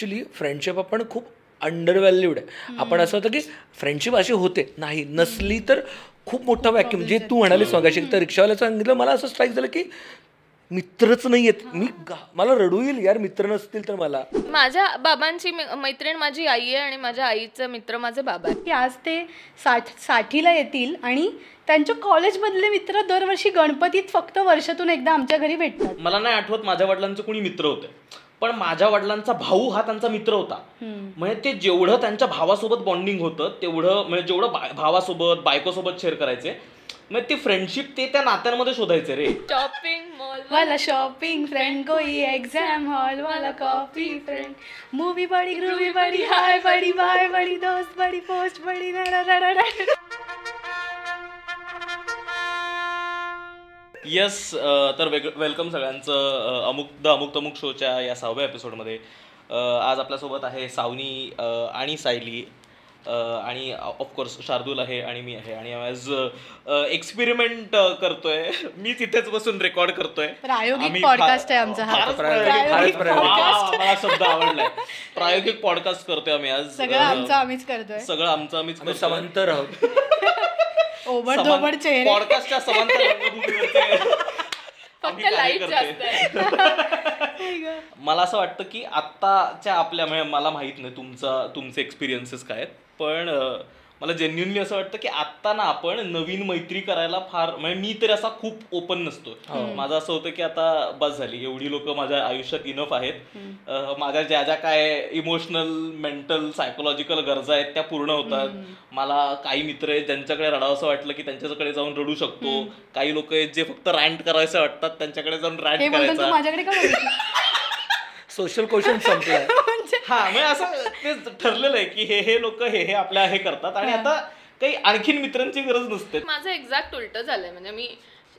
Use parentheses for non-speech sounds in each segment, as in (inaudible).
Actually friendship आपण खूप under valued आहे. आपण असं होतं की फ्रेंडशिप अशी होते. नाही नसली तर खूप मोठा व्हॅक्यूम जे तू म्हणालीस मगाशी तर रिक्षावाल्याचं सांगितलं मला असं स्ट्राईक झालं की मित्रच नाही आहेत मी मला रडू येईल यार मित्र नसतील तर मला. माझ्या बाबांची मै- मैत्रीण माझी आई आहे आणि माझ्या आईचं मित्र माझे बाबा आहे की आज ते साठ साठीला येतील आणि त्यांच्या कॉलेजमधले मित्र दरवर्षी गणपतीत फक्त वर्षातून एकदा आमच्या घरी भेटतात. मला नाही आठवत माझ्या वडिलांचे कोणी मित्र होते. पण माझ्या वडिलांचा भाऊ हा त्यांचा मित्र होता म्हणजे ते जेवढं त्यांच्या भावासोबत बॉन्डिंग होतं तेवढं म्हणजे जेवढं बा- भावासोबत बायकोसोबत शेअर करायचे मग ती फ्रेंडशिप ते त्या नात्यांमध्ये शोधायचे रे शॉपिंग मॉल वाला शॉपिंग फ्रेंड कोई एग्जाम हॉल वाला कॉपी फ्रेंड मूवी बड़ी ग्रूवी बड़ी हाय बड़ी बाय बड़ी दोस्त बड़ी पोस्ट बड़ी येस तर वेग वेलकम सगळ्यांचं अमुक द अमुक तमुक शोच्या या सहाव्या एपिसोडमध्ये आज आपल्यासोबत आहे सावनी आणि सायली. आणि ऑफकोर्स शार्दूल आहे आणि मी आहे. आणि ॲज एक्सपेरिमेंट करतोय. (laughs) मी तिथेच बसून रेकॉर्ड करतोय. प्रायोगिक आहे आमचा हा. मला शब्द आवडलाय. (laughs) प्रायोगिक पॉडकास्ट करतोय आम्ही आज. सगळं आमचं आम्हीच करतोय. सगळं आमचं आम्हीच आम्ही. समांतर आहोत. (laughs) ओबड धोबड चेहरे. पॉडकास्टच्या समांतर फक्त लाइट करतोय. जास्त आहे. मला असं वाटतं की आत्ताच्या आपल्या मला माहीत नाही तुमचा तुमचे एक्सपिरियन्सेस काय आहेत. पण मला जेन्युनली असं वाटतं की आत्ता ना आपण नवीन मैत्री करायला फार म्हणजे मी तरी असा खूप ओपन नसतो. माझं असं होतं की आता बस झाली. एवढी लोक माझ्या आयुष्यात इनफ आहेत. माझ्या ज्या ज्या काय इमोशनल मेंटल सायकोलॉजिकल गरजा आहेत त्या पूर्ण होतात. मला काही मित्र आहेत ज्यांच्याकडे रडावं असं वाटलं की त्यांच्याकडे जाऊन रडू शकतो. काही लोक आहेत जे फक्त रँट करायचं वाटतात त्यांच्याकडे जाऊन हे रँट करायचा? (laughs) सोशल क्वेश्चन संपलाय. हा म्हणजे असं ते ठरलेलं आहे की हे हे लोक हे हे आपल्या हे करतात. आणि आता काही आणखीन मित्रांची गरज नसते. माझं एक्झॅक्ट उलट झालंय. म्हणजे मी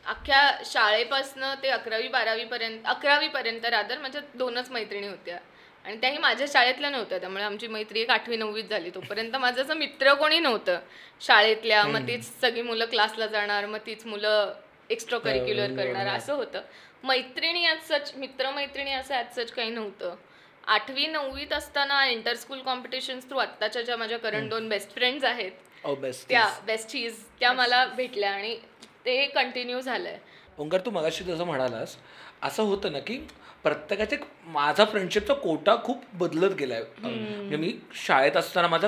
अख्ख्या शाळेपासनं ते अकरावी बारावी पर्यंत अकरावी पर्यंत रादर माझ्या दोनच मैत्रिणी होत्या. आणि त्याही माझ्या शाळेतल्या नव्हत्या. त्यामुळे आमची मैत्री एक आठवी नववीत झाली. तोपर्यंत माझं असं मित्र कोणी नव्हतं. शाळेतल्या मग तीच सगळी मुलं क्लासला जाणार मग तीच मुलं एक्स्ट्रा करिक्युलर करणार असं होतं. मैत्रिणी ॲज सच मित्रमैत्रिणी असं ॲज सच काही नव्हतं. आठवी नववीत असताना इंटर स्कूल कॉम्पिटिशन्स थ्रू आत्ताच्या ज्या माझ्या करंट दोन बेस्ट फ्रेंड्स आहेत बेस्ट त्या बेस्टीज त्या मला भेटल्या आणि ते कंटिन्यू झालंय. ओंकार तू मगाशी जसं म्हणालास असं होतं ना की प्रत्येकाचे माझा फ्रेंडशिपचा कोटा खूप बदलत गेलाय. म्हणजे मी शाळेत असताना माझा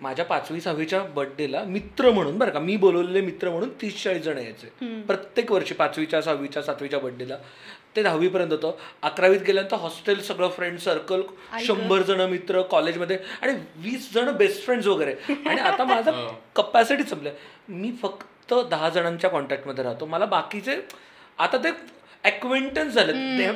माझ्या पाचवी सहावीच्या बर्थडेला मित्र म्हणून बरं का मी बोलवलेले मित्र म्हणून तीस चाळीस जण यायचे. प्रत्येक वर्षी पाचवीच्या सहावीच्या सातवीच्या बर्थडेला ते दहावीपर्यंत होतं. अकरावीत गेल्यानंतर हॉस्टेल सगळं फ्रेंड सर्कल शंभर जण मित्र कॉलेजमध्ये आणि वीस जण बेस्ट फ्रेंड्स वगैरे. आणि आता माझा कपॅसिटी संपलं मी फक्त दहा जणांच्या कॉन्टॅक्टमध्ये राहतो. मला बाकीचे आता ते ॲक्वेंटन्स झाले ते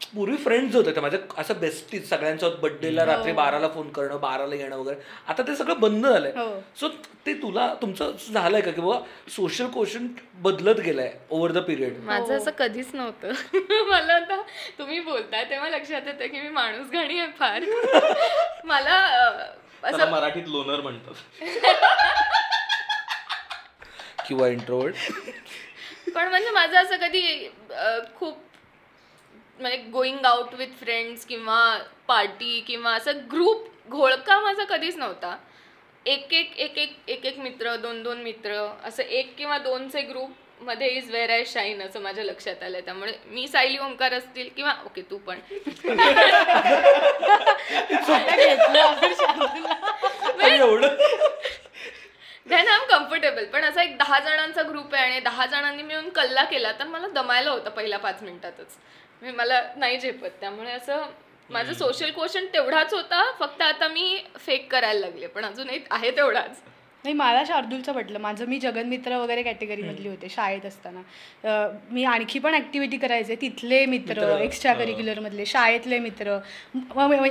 पूर्वी फ्रेंड्स होते ते माझे असं बेस्टीज सगळ्यांसोबत बर्थडेला रात्री बाराला फोन करणं बाराला येणं वगैरे. आता ते सगळं बंद झालंय. सो ते तुला तुमचं झालंय का की बाबा सोशल क्वेश्चन बदलत गेलाय ओव्हर द पिरियड माझं असं कधीच नव्हतं. (laughs) मला आता तुम्ही बोलताय तेव्हा लक्षात येतं की मी माणूस घाणी आहे फार. (laughs) मला असं मराठीत लोनर म्हणतात. (laughs) किंवा इंट्रोवर्ड पण म्हणजे माझं असं कधी खूप म्हणजे गोईंग आउट विथ फ्रेंड्स किंवा पार्टी किंवा असं ग्रुप घोळका माझा कधीच नव्हता. एक एक एक एक एक एक मित्र दोन दोन मित्र असं एक किंवा दोनचे ग्रुपमध्ये इज वेअर आय शाईन असं माझ्या लक्षात आलंय. त्यामुळे मी सायली ओंकार असतील किंवा ओके तू पण. देन आय एम कम्फर्टेबल पण असा एक दहा जणांचा ग्रुप आहे आणि दहा जणांनी मिळून कल्ला केला तर मला दमायला होतं पहिल्या पाच मिनिटातच. म्हणजे मला नाही झेपत. त्यामुळे असं माझं सोशल क्वेश्चन तेवढाच होता. फक्त आता मी फेक करायला लागले. पण अजूनही आहे तेवढाच. नाही मला शार्दूलचं पटलं. माझं मी जगनमित्र वगैरे कॅटेगरीमधली होते शाळेत असताना. मी आणखी पण ऍक्टिव्हिटी करायचे तिथले मित्र एक्स्ट्रा करिक्युलर मधले शाळेतले मित्र.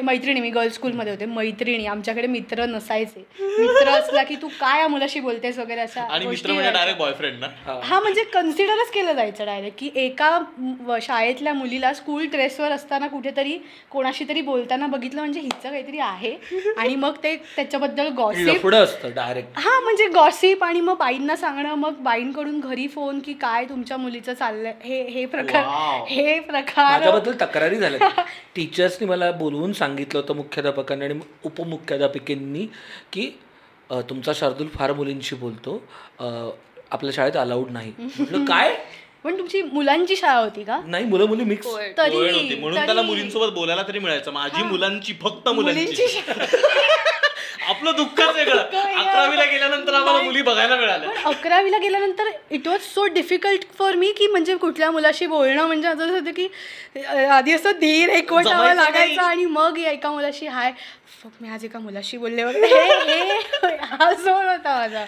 मैत्रिणी मी गर्ल्स स्कूलमध्ये होते मैत्रिणी आमच्याकडे मित्र नसायचे. मित्र असला की तू काय या मुलाशी बोलतेस वगैरे अशा मित्र म्हणजे. डायरेक्ट बॉयफ्रेंड ना? हा. म्हणजे कन्सिडरच केलं जायचं डायरेक्ट की एका म- शाळेतल्या मुलीला स्कूल ड्रेसवर असताना कुठेतरी कोणाशी तरी बोलताना बघितलं म्हणजे हिचं काहीतरी आहे. आणि मग ते त्याच्याबद्दल गॉसिप असतं डायरेक्ट हा म्हणजे गॉसिप आणि मग बाईंना सांगणं मग बाईंकडून घरी फोन की काय तुमच्या मुलीचं चाललंय हे हे प्रकार Wow. हे प्रकार. माझ्याबद्दल तक्रारी झाल्या टीचर्सनी मला बोलवून सांगितलं होतं मुख्याध्यापकांनी आणि उपमुख्याध्यापिकेंनी की अ, तुमचा शार्दूल फार मुलींशी बोलतो. अ, आपल्या शाळेत अलाउड नाही. (laughs) म्हटलं काय? पण तुमची मुलांची शाळा होती का? नाही मुलं मुली मिक्स होती. म्हणून त्याला तरी- मुलींसोबत बोलायला तरी मिळायचं. माझी मुलांची फक्त मुलींची. (laughs) आपलं दुःखच वेगळं. अकरावीला गेल्यानंतर आम्हाला मुली बघायला मिळाल्या. पण अकरावीला गेल्यानंतर it was so difficult for me की म्हणजे कुठल्या मुलाशी बोलणं म्हणजे असं होतं की आधी असं धीर एकवटावं लागायचं. आणि मग या एका मुलाशी हाय. फक मी आज एका मुलाशी बोलले वगैरे. (laughs) हे जोर होता माझा.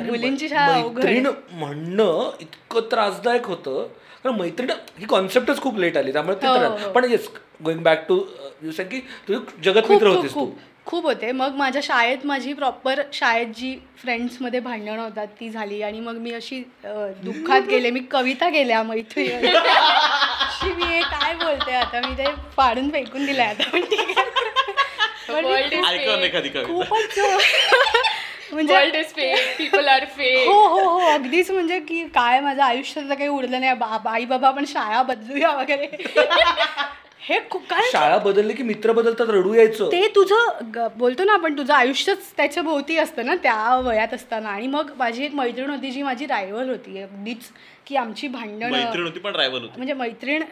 मुलींची मैत्रीण म्हणणं इतकं त्रासदायक होतं. कारण मैत्रीण ही कॉन्सेप्टच खूप लेट आली त्यामुळे ते हो, हो. पण येस गोइंग बॅक टू की तुझी जगत खूप मित्र खूप होतीस तू. खूप खूप होते. मग माझ्या शाळेत माझी प्रॉपर शाळेत जी फ्रेंड्समध्ये भांडणं होतात ती झाली. आणि मग मी अशी दुःखात (laughs) गेले. मी कविता केल्या मैत्रिणी. अशी मी हे काय बोलते आता? मी ते फाडून फेकून दिलंय आता. पण ठीक आहे. खूपच म्हणजे world is fake people are fake हो हो हो अगदीच म्हणजे की काय माझं आयुष्यात काही उरलं नाही. बा आई बाबा आपण शाळा बदलूया वगैरे. (laughs) हे खूप कारण शाळा बदलली की मित्र बदलतात रडू यायचं. ते तुझं बोलतो ना आपण तुझं आयुष्यच त्याच्या भोवती असतं ना त्या वयात असताना. आणि मग माझी एक मैत्रीण होती जी माझी रायवल होती. अगदीच की आमची भांडणं. मैत्रीण होती पण रायवल होती. म्हणजे मैत्रीण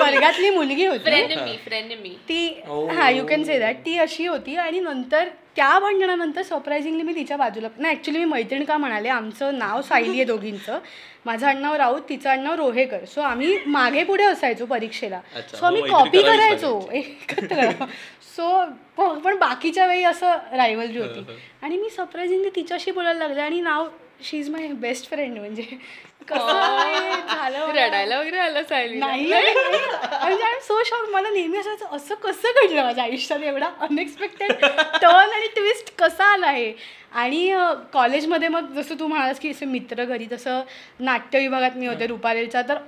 वर्गातली मुलगी होती. ती Oh. हा यू कॅन से दॅट ती अशी होती आणि नंतर त्या भांडणानंतर सरप्राइझिंगली मी तिच्या बाजूला नाही ॲक्च्युली मी मैत्रीण का म्हणाले आमचं नाव सायली आहे दोघींचं. माझं आडनाव राऊत तिचं आडनाव रोहेकर. सो आम्ही मागे पुढे असायचो परीक्षेला. सो आम्ही कॉपी करायचो एकत्र. सो पण बाकीच्या वेळी असं रायवलरी होती. आणि मी सरप्राइझिंगली तिच्याशी बोलायला लागले आणि नाव she is my best friend म्हणजे. रडायला वगैरे आलं सायली नाही म्हणजे आय सो शॉक मला नेहमी असायचं असं कसं घडलं माझ्या आयुष्यात? एवढा अनएक्सपेक्टेड टर्न आणि ट्विस्ट कसा आला आहे आणि कॉलेजमध्ये मग जसं तू म्हणालास की असे मित्र घरी तसं नाट्य विभागात मी होते रुपारेलचा तर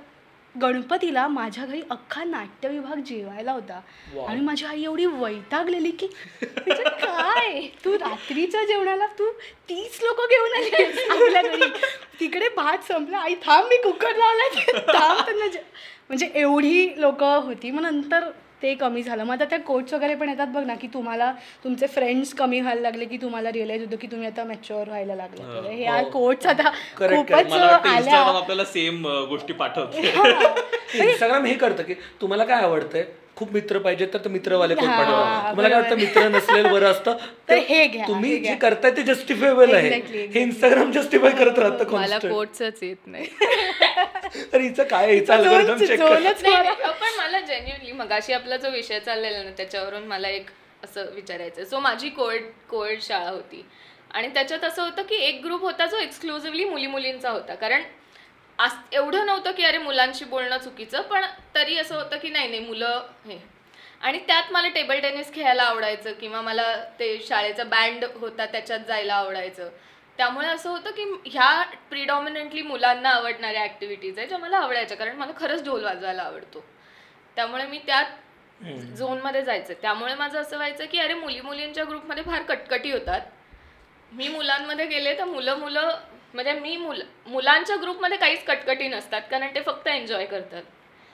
गणपतीला माझ्या घरी अख्खा नाट्य विभाग जेवायला होता. आणि माझी आई एवढी वैतागलेली की म्हणजे काय? तू रात्रीच्या जेवणाला तू तीस लोक घेऊन आली आपल्या घरी. तिकडे भात संपला. आई थांब मी कुकर लावलाय. थांब त्यांना म्हणजे एवढी लोक होती. मग नंतर ते कमी झालं. मग आता त्या कोच वगैरे पण येतात बघ ना की तुम्हाला तुमचे फ्रेंड्स कमी व्हायला लागले की तुम्हाला रिअलाइज होतं की तुम्ही आता मॅच्युअर व्हायला लागले. हे हो. कोच आता correct. खूपच आल्या. इंस्टाग्राम आपल्याला सेम गोष्टी पाठवते. (laughs) इंस्टाग्राम हे करतं की तुम्हाला काय आवडतंय? खूप मित्र पाहिजे तर ते मित्रवाले कोण हा, पाठवा तुम्हाला काय वाटतं. मित्र नसलेलं बरं असतं? (laughs) तर हे घ्या, तुम्ही हे जे. करताय ते जस्टिफायबल आहे. हे इंस्टाग्राम जस्टिफाय करत राहतं मला constant. कोटच येत नाही. (laughs) तर हिचं काय? हिचं मला- पण मला जेन्युअनली मगाशी आपला जो विषय चाललेला ना त्याच्यावरून मला एक असं विचारायचं सो माझी कोविड कोविड शाळा होती. आणि त्याच्यात असं होतं की एक ग्रुप होता जो एक्सक्लुझिव्हली मुली मुलींचा होता. कारण आस एवढं नव्हतं की अरे मुलांशी बोलणं चुकीचं पण तरी असं होतं की नाही नाही मुलं हे. आणि त्यात मला टेबल टेनिस खेळायला आवडायचं किंवा मला ते शाळेचा बँड होता त्याच्यात जायला आवडायचं. त्यामुळे असं होतं की ह्या प्रिडॉमिनंटली मुलांना आवडणाऱ्या ॲक्टिव्हिटीज आहे ज्या मला आवडायच्या कारण मला खरंच ढोल वाजवायला आवडतो. त्यामुळे मी त्यात झोनमध्ये जायचं. त्यामुळे माझं असं व्हायचं की अरे मुली मुलींच्या ग्रुपमध्ये फार कटकटी होतात. मी मुलांमध्ये गेले तर मुलं मुलं म्हणजे मी मुल मुलांच्या ग्रुपमध्ये काहीच कटकटी नसतात कारण ते फक्त एन्जॉय करतात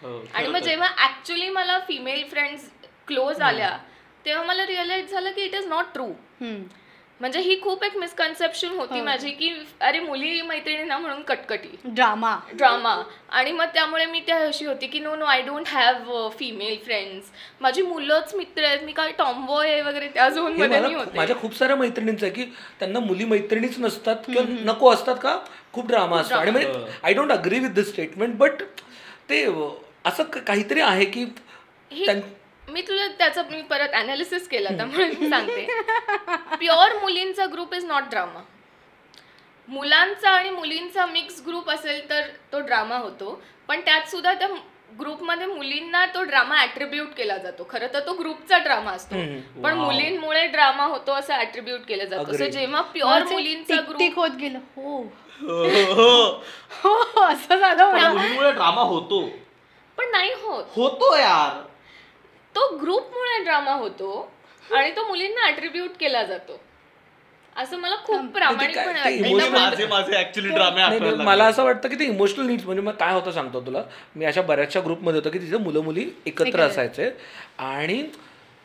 हो, आणि मग. जेव्हा ऍक्च्युली मला फिमेल फ्रेंड्स क्लोज आल्या तेव्हा मला रिअलाइज झालं की इट इज नॉट ट्रू हम्म. म्हणजे ही खूप एक मिसकन्सेप्शन होती हो. माझी की अरे मुली मैत्रिणींना म्हणून कटकटी. ड्रामा. ड्रामा. आणि मग त्यामुळे मी त्या अशी होती की no no I don't have female friends माझी मुलंच मित्र आहेत. मी काय टॉम्बॉय आहे वगैरे त्या झोनमध्ये मी होते. माझ्या खूप साऱ्या मैत्रिणींचं आहे की त्यांना मुली मैत्रिणीच नसतात किंवा नको असतात का? खूप ड्रामा असतो. आणि म्हणजे. I don't agree with this statement but ते असं काहीतरी आहे की मी तुला त्याचं मी परत अनालिसिस केलं त्यामुळे मी सांगते. प्युअर मुलींचा ग्रुप इज नॉट ड्रामा मुलांचा आणि मुलींचा मिक्स ग्रुप असेल तर तो ड्रामा होतो. पण त्यात सुद्धा त्या ग्रुपमध्ये मुलींना तो ड्रामा ऍट्रिब्यूट केला जातो. खरं तर तो ग्रुपचा ड्रामा असतो. पण. मुलींमुळे ड्रामा होतो असं ऍट्रिब्यूट केलं जातं. सो. जेव्हा प्युअर मुलींचा ग्रुप टिक होत गेलं. हो. हो, हो, हो. हो असं झालं ड्रामा होतो. पण नाही होत. होतो यार. तो ग्रुपमुळे ड्रामा होतो आणि तो मुलींना ऍट्रिब्यूट केला जातो. असं मला खूप प्रामाणिकपणे म्हणजे माझे माझे ऍक्च्युली ड्रामे नाही, नाही, आठवायला मला असं वाटतं की ते इमोशनल नीड्स म्हणजे मग काय होतं सांगतो तुला? मी अशा बऱ्याचशा ग्रुपमध्ये होतो की तिथे मुलं मुली एकत्र. असायचे. आणि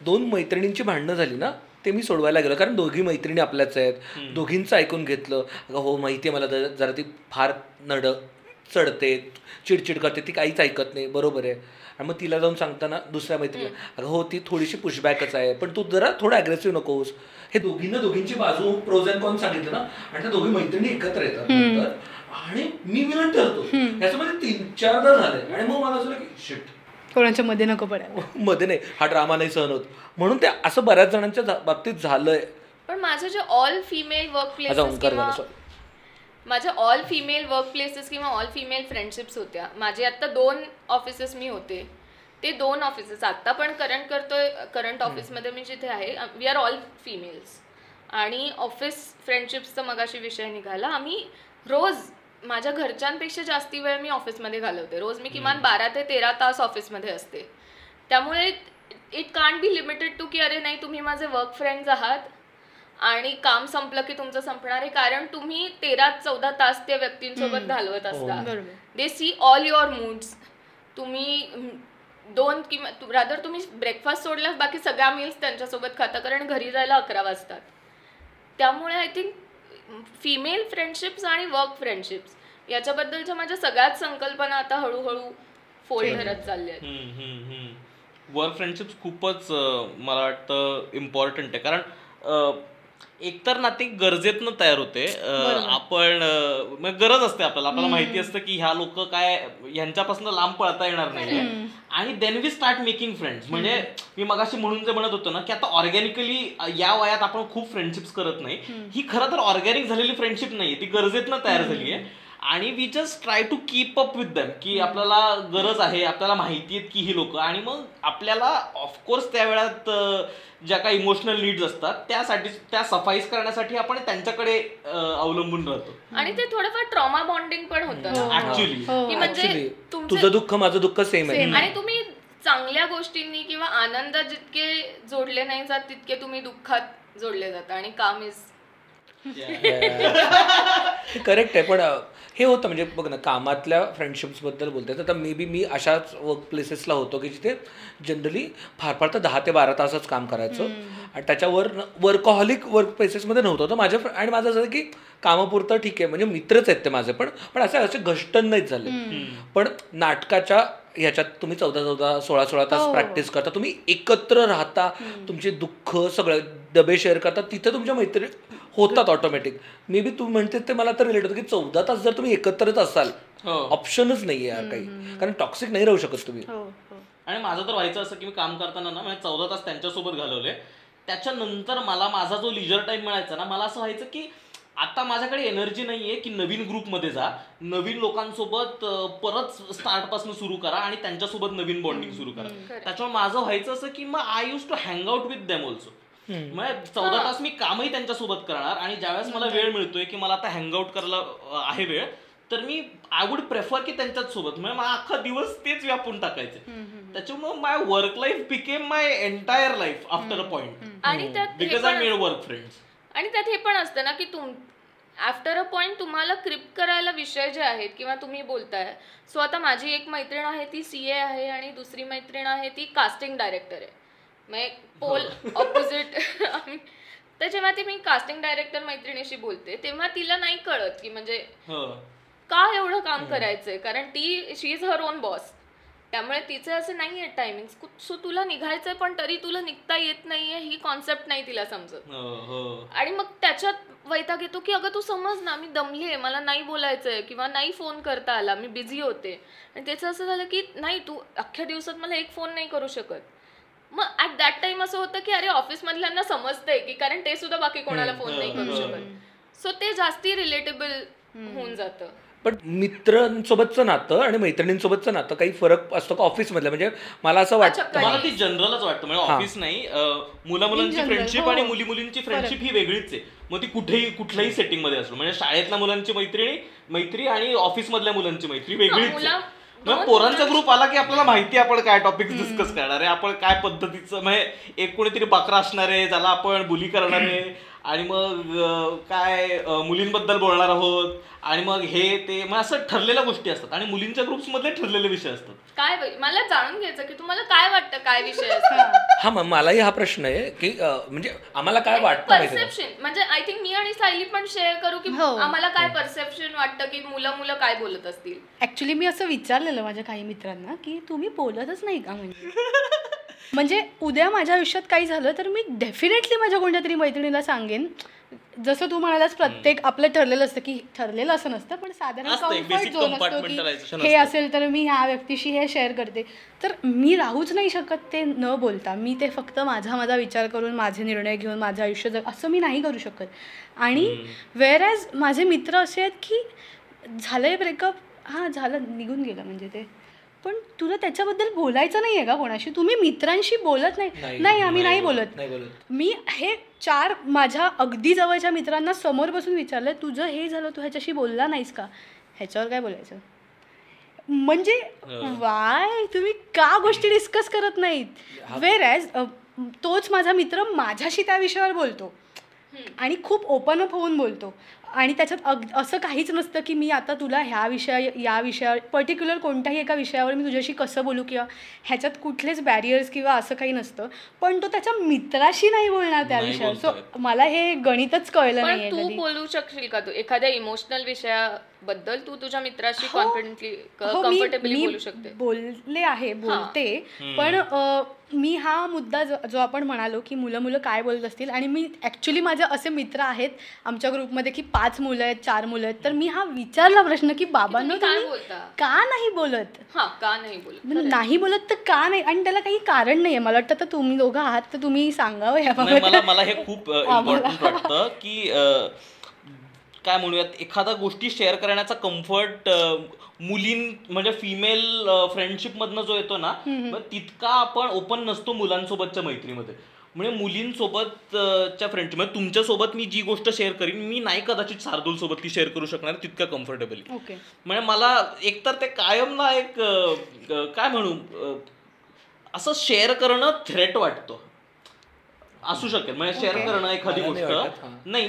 दोन मैत्रिणींची भांडणं झाली ना ते मी सोडवायला गेलो. कारण दोघी मैत्रिणी आपल्याच आहेत. दोघींचं ऐकून घेतलं. अगं हो माहिती आहे मला जरा जरा ती फार नड चढते चिडचिड करते. ती काहीच ऐकत नाही. बरोबर आहे. आणि मग तिला जाऊन सांगताना दुसऱ्या मैत्रिणी अगं हो ती थोडीशी पुशबॅकच आहे पण तू जरा थोडं अग्रेसिव्ह नकोस हे दोघींना दोघींची बाजू प्रोज अँड कॉन सांगितलं ना आणि त्या दोघी मैत्रिणी एकत्र येतात नंतर. आणि मी विलन ठरतो. याच्यामध्ये तीन चारदा झाले. आणि मग मला असं की शिट कोणाच्या मध्ये नको पडायला. मध्ये नाही. हा ड्रामा नाही सहन होत. म्हणून ते असं बऱ्याच जणांच्या बाबतीत झालंय. पण माझं जे ऑल फिमेल वर्क माझा प्लेसेस ओंकार किंवा झाला sorry. माझ्या ऑल फिमेल वर्क प्लेसेस किंवा ऑल फिमेल फ्रेंडशिप्स होत्या. माझे आत्ता दोन ऑफिसेस मी होते. ते दोन ऑफिसेस आत्ता पण करंट करतोय करंट ऑफिसमध्ये मी जिथे आहे वी आर ऑल फिमेल्स आणि ऑफिस फ्रेंडशिप्सचा मगाशी विषय निघाला. आम्ही रोज माझ्या घरच्यांपेक्षा जास्ती वेळ मी ऑफिसमध्ये घालवते. रोज मी किमान बारा ते तेरा तास ऑफिसमध्ये असते. त्यामुळे it can't be limited to की अरे नाही तुम्ही माझे वर्क फ्रेंड्स आहात. आणि काम संपलं की तुमचं संपणार आहे. कारण तुम्ही तेरा चौदा तास त्या व्यक्तींसोबत घालवत असता. बरोबर. They see all your moods तुम्ही दोन किंवा रादर तुम्ही ब्रेकफास्ट सोडल्यास बाकी सगळ्या मील्स त्यांच्यासोबत खाता कारण घरी जायला अकरा वाजतात. त्यामुळे आय थिंक फिमेल फ्रेंडशिप्स आणि वर्क फ्रेंडशिप्स याच्याबद्दलच्या माझ्या सगळ्याच संकल्पना आता हळूहळू फोल्ड करत चालल्या आहेत. वर्क फ्रेंडशिप खूपच मला वाटतं इम्पॉर्टंट आहे. कारण एकतर ना ते गरजेतनं तयार होते. आपण गरज असते आपल्याला. आपल्याला माहिती असतं की ह्या लोक काय ह्यांच्यापासून लांब पळता येणार नाही आणि then we start making friends म्हणजे मी मगाशी म्हणून जे म्हणत होतो ना की आता ऑर्गॅनिकली या वयात आपण खूप फ्रेंडशिप्स करत नाही. ही खरं तर ऑर्गॅनिक झालेली फ्रेंडशिप नाही ती गरजेतनं तयार झाली आहे आणि we just try to keep up with them की आपल्याला गरज आहे आपल्याला माहिती आहेत की ही लोक. आणि मग आपल्याला ऑफकोर्स त्या वेळात ज्या काही इमोशनल नीड्स असतात त्यासाठी त्या सफाईस करण्यासाठी आपण त्यांच्याकडे अवलंबून राहतो. आणि ते थोडंफार ट्रॉमा बॉन्डिंग पण होतं. ऍक्च्युली की म्हणजे Actually, तुमचे तुझं दुःख माझं दुःख सेम आहे. आणि तुम्ही चांगल्या गोष्टींनी किंवा आनंद जितके जोडले नाही जात तितके तुम्ही दुःखात जोडले जातात आणि काम इज करेक्ट (laughs) आहे पण हे होतं म्हणजे बघ ना कामातल्या फ्रेंडशिप्सबद्दल बोलते तर मे बी मी अशाच वर्क प्लेसेसला होतो की जिथे जनरली फार फार तर दहा ते बारा तासच काम करायचं. आणि त्याच्यावर वर्कहॉलिक वर्क प्लेसेसमध्ये नव्हतं. तर माझ्या आणि माझं असं की कामापुरतं ठीक आहे म्हणजे मित्रच आहेत ते माझे पण पण असे असे घष्टन नाहीच झाले. पण नाटकाच्या ह्याच्यात तुम्ही चौदा चौदा सोळा सोळा तास प्रॅक्टिस करता. तुम्ही एकत्र राहता. तुमचे दुःख सगळं डबे शेअर करता. तिथे तुमच्या मैत्री होतात ऑटोमॅटिक मे बी तू म्हणते ते मला तर रिलेट होतं की चौदा तास जर तुम्ही एकत्रच असाल हो. ऑप्शनच नाही आहे यार काही. कारण टॉक्सिक नाही राहू शकत तुम्ही. हो हो. आणि माझं तर व्हायचं असं की मी काम करताना ना म्हणजे चौदा तास त्यांच्यासोबत घालवले. त्याच्यानंतर मला माझा जो लिजर टाइम मिळायचा ना मला असं व्हायचं की आता माझ्याकडे एनर्जी नाहीये की नवीन ग्रुपमध्ये जा. नवीन लोकांसोबत परत स्टार्टपासून सुरू करा आणि त्यांच्यासोबत नवीन बॉन्डिंग सुरू करा. त्याच्यामुळे माझं व्हायचं असं की मग I use to hang out with them also म्हणजे चौदा तास मी कामही त्यांच्यासोबत करणार आणि ज्यावेळेस मला वेळ मिळतोय की मला आता हँग आउट करायला आहे वेळ तर मी आय वुड प्रेफर की त्यांच्याच सोबत. म्हणजे मला अख्खा दिवस तेच व्यापून टाकायचे त्याच्यामुळे my work life became my entire life after a point आणि त्यात because I made work friends आणि त्यात हे पण असतं ना की तुम आफ्टर अ पॉइंट तुम्हाला क्रिप करायला विषय जे आहेत किंवा तुम्ही बोलताय. सो आता माझी एक मैत्रीण आहे ती सी ए आहे आणि दुसरी मैत्रीण आहे ती कास्टिंग डायरेक्टर आहे. म्हणजे पोल ऑपोजिट तर जेव्हा ती मी कास्टिंग डायरेक्टर मैत्रिणीशी बोलते तेव्हा तिला नाही कळत की म्हणजे का एवढं काम करायचंय? कारण ती she is her own boss त्यामुळे तिचे असे नाही आहेत टायमिंग सो तुला निघायचंय पण तरी तुला निघता येत नाहीये ही कॉन्सेप्ट नाही तिला समजत. आणि मग त्याच्यात वैताग येतो की अगं तू समज ना मी दमली आहे मला नाही बोलायचंय किंवा नाही फोन करता आला मी बिझी होते. आणि त्याचं असं झालं की नाही तू अख्ख्या दिवसात मला एक फोन नाही करू शकत. मग ॲट दॅट टाइम असं होतं की अरे ऑफिस मधल्यांना समजतंय की कारण ते सुद्धा बाकी कोणाला फोन नाही करू शकत. सो ते जास्ती रिलेटेबल होऊन जातं. पण मित्रांसोबतचं नातं आणि मैत्रिणींसोबतचं नातं काही फरक असतो का ऑफिसमधलं म्हणजे मला असं अच्छा, वाटतं मला ती जनरलच वाटतं. म्हणजे ऑफिस नाही मुला मुलांची फ्रेंडशिप हो. आणि मुली मुलींची फ्रेंडशिप ही वेगळीच आहे. मग ती कुठेही कुठल्याही सेटिंगमध्ये असलो म्हणजे शाळेतल्या मुलांची मैत्रिणी मैत्री आणि ऑफिस मधल्या मुलांची मैत्री वेगळीच मग पोरांचा ग्रुप आला की आपल्याला माहिती आहे आपण काय टॉपिक डिस्कस करणार आहे आपण काय पद्धतीचं म्हणजे एक कोणीतरी बकरा असणार आहे ज्याला आपण बुली करणार आहे आणि मग काय मुलींबद्दल बोलणार आहोत? आणि मग हे ते मग असं ठरलेल्या गोष्टी असतात. आणि मुलींच्या ग्रुप्समध्ये ठरलेले विषय असतात. काय मला जाणून घ्यायचं की तुम्हाला काय वाटतं काय विषय असतात हा. मग मलाही हा प्रश्न आहे की अं, म्हणजे आम्हाला काय वाटतं माहिती? परसेप्शन म्हणजे आय थिंक मी आणि सायली पण शेअर करू की हो. आम्हाला काय परसेप्शन वाटतं की मुलं मुलं काय बोलत असतील? ऍक्च्युली मी असं विचारलेलं माझ्या काही मित्रांना की तुम्ही बोलतच नाही का म्हणजे? (laughs) म्हणजे उद्या माझ्या आयुष्यात काही झालं तर मी डेफिनेटली माझ्या कोणत्या तरी मैत्रिणीला सांगेन. जसं तू म्हणालास प्रत्येक आपलं ठरलेलं असतं की ठरलेलं असं नसतं पण साधारण असतो की हे. असेल तर मी ह्या व्यक्तीशी हे शेअर करते. तर मी राहूच नाही शकत ते न बोलता. मी ते फक्त माझा माझा विचार करून माझे निर्णय घेऊन माझं आयुष्य जग असं मी नाही करू शकत. आणि वेअर ॲज माझे मित्र असे आहेत की झालंय ब्रेकअप हां झालं निघून गेलं. म्हणजे ते पण तुला त्याच्याबद्दल बोलायचं नाही आहे का कोणाशी? तुम्ही मित्रांशी बोलत नाही. नाही, आम्ही नाही बोलत नाही बोलत. मी हे चार माझ्या अगदी जवळच्या मित्रांना समोर बसून विचारलं तुझं हे झालं तू ह्याच्याशी बोलला नाहीस का? ह्याच्यावर काय बोलायचं? म्हणजे वाय तुम्ही का गोष्टी डिस्कस करत नाहीत? वेर ॲज तोच माझा मित्र माझ्याशी त्या विषयावर बोलतो. आणि खूप ओपन अप होऊन बोलतो. आणि त्याच्यात अग असं काहीच नसतं की मी आता तुला ह्या विषया या विषयावर पर्टिक्युलर कोणत्याही एका विषयावर मी तुझ्याशी कसं बोलू किंवा ह्याच्यात कुठलेच बॅरियर्स किंवा असं काही नसतं. पण तो त्याच्या मित्राशी नाही बोलणार त्या नाही विषयावर. सो मला हे गणितच कळलं पण नाहीये तू बोलू शकशील का तू? एखाद्या इमोशनल विषयाबद्दल तू तुझ्या मित्राशी हो. कॉन्फिडेंटली हो, मी- कम्फर्टेबली बोलू शकते. बोलले आहे बोलते. पण मी हा मुद्दा जो आपण म्हणालो की मुलं मुलं काय बोलत असतील आणि मी ॲक्च्युली माझे असे मित्र आहेत आमच्या ग्रुपमध्ये की पाच मुलं आहेत चार मुलं आहेत तर मी हा विचारला प्रश्न की बाबांनो? का नाही बोलत? हा का नाही बोलत? म्हणजे नाही बोलत तर का नाही? आणि त्याला काही कारण नाही आहे मला वाटतं तर तुम्ही दोघं आहात तर तुम्ही सांगावं मला याबाबत मला हे खूप इम्पॉर्टंट (laughs) वाटतं की काय म्हणूयात एखादा गोष्टी शेअर करण्याचा कम्फर्ट मुलीं म्हणजे फिमेल फ्रेंडशिप मधनं जो येतो ना मग तितका आपण ओपन नसतो मुलांसोबतच्या मैत्रीमध्ये. म्हणजे मुलींसोबत अं, च्या फ्रेंडशिप म्हणजे तुमच्यासोबत मी जी गोष्ट शेअर करीन मी नाही कदाचित शार्दूल सोबत ती शेअर करू शकणार तितका कम्फर्टेबली ओके म्हणजे मला एकतर ते कायम ना एक काय म्हणू असं शेअर करणं थ्रेट वाटतं. असू शकेल म्हणजे शेअर Okay. करणं एखादी गोष्ट. नाही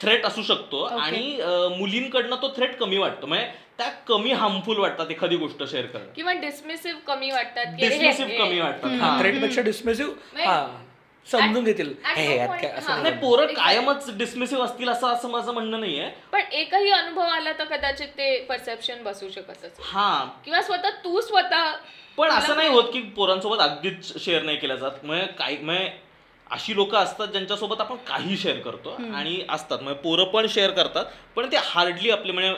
थ्रेट असू शकतो आणि मुलींकडनं तो थ्रेट कमी वाटतो. म्हणजे त्या कमी हार्मफुल वाटतात एखादी गोष्ट शेअर करणं. किंवा डिसमिसिव्ह कमी वाटतात डिसमिसिव्ह कमी वाटतात. हां. थ्रेटपेक्षा डिस्मेसिव्ह. हा समजून घेतील. नाही. पोरं कायमच डिसमिसिव्ह असतील असं असं माझं म्हणणं नाहीये. पण एकही अनुभव आला तर कदाचित ते परसेप्शन बसू शकत हा. किंवा स्वतः तू स्वतः पण असं नाही होत की पोरांसोबत अगदीच शेअर नाही केल्या जात. म्हणजे काही म्हणजे अशी लोक असतात ज्यांच्यासोबत आपण काही शेअर करतो आणि असतात. म्हणजे पोरं पण शेअर करतात पण ते हार्डली आपले म्हणजे